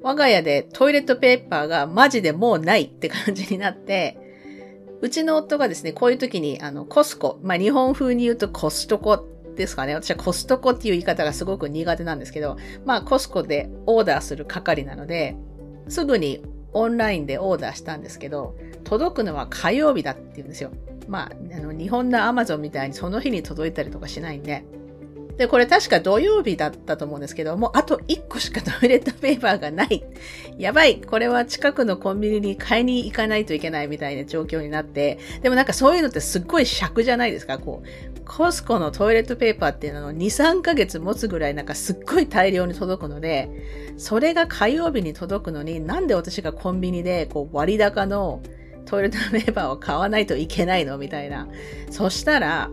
我が家でトイレットペーパーがマジでもうないって感じになって、うちの夫がですね、こういう時に、あの、コスコ、まあ日本風に言うとコストコですかね。私はコストコっていう言い方がすごく苦手なんですけど、まあコスコでオーダーする係なので、すぐにオンラインでオーダーしたんですけど、届くのは火曜日だって言うんですよ。まあ、あの、日本のアマゾンみたいにその日に届いたりとかしないんで。で、これ確か土曜日だったと思うんですけど、もうあと1個しかトイレットペーパーがない。やばい。これは近くのコンビニに買いに行かないといけないみたいな状況になって、でもなんかそういうのってすっごい尺じゃないですか。こう、コスコのトイレットペーパーっていうのを2、3ヶ月持つぐらいなんかすっごい大量に届くので、それが火曜日に届くのになんで私がコンビニでこう割高のトイレットペーパーを買わないといけないの？みたいな。そしたら、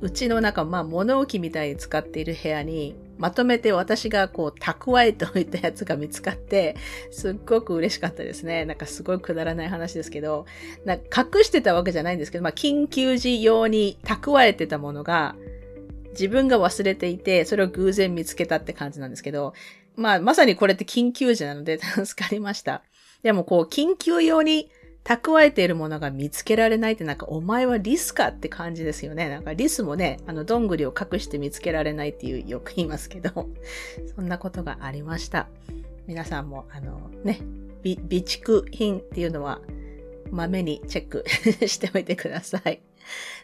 うちの中、まあ物置みたいに使っている部屋に、まとめて私がこう蓄えておいたやつが見つかって、すっごく嬉しかったですね。なんかすごいくだらない話ですけど、なんか隠してたわけじゃないんですけど、まあ緊急時用に蓄えてたものが、自分が忘れていて、それを偶然見つけたって感じなんですけど、まあまさにこれって緊急時なので助かりました。でもこう緊急用に蓄えているものが見つけられないってなんかお前はリスかって感じですよね。なんかリスもね、あのどんぐりを隠して見つけられないっていうよく言いますけど、そんなことがありました。皆さんもあのね、備蓄品っていうのはまめにチェック しておいてください。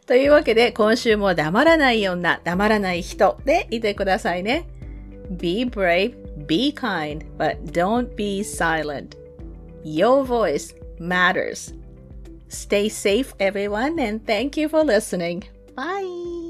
というわけで今週も黙らない女、黙らない人でいてくださいね。Be brave, be kind, but don't be silent. Your voice matters. Stay safe, everyone, and thank you for listening. Bye.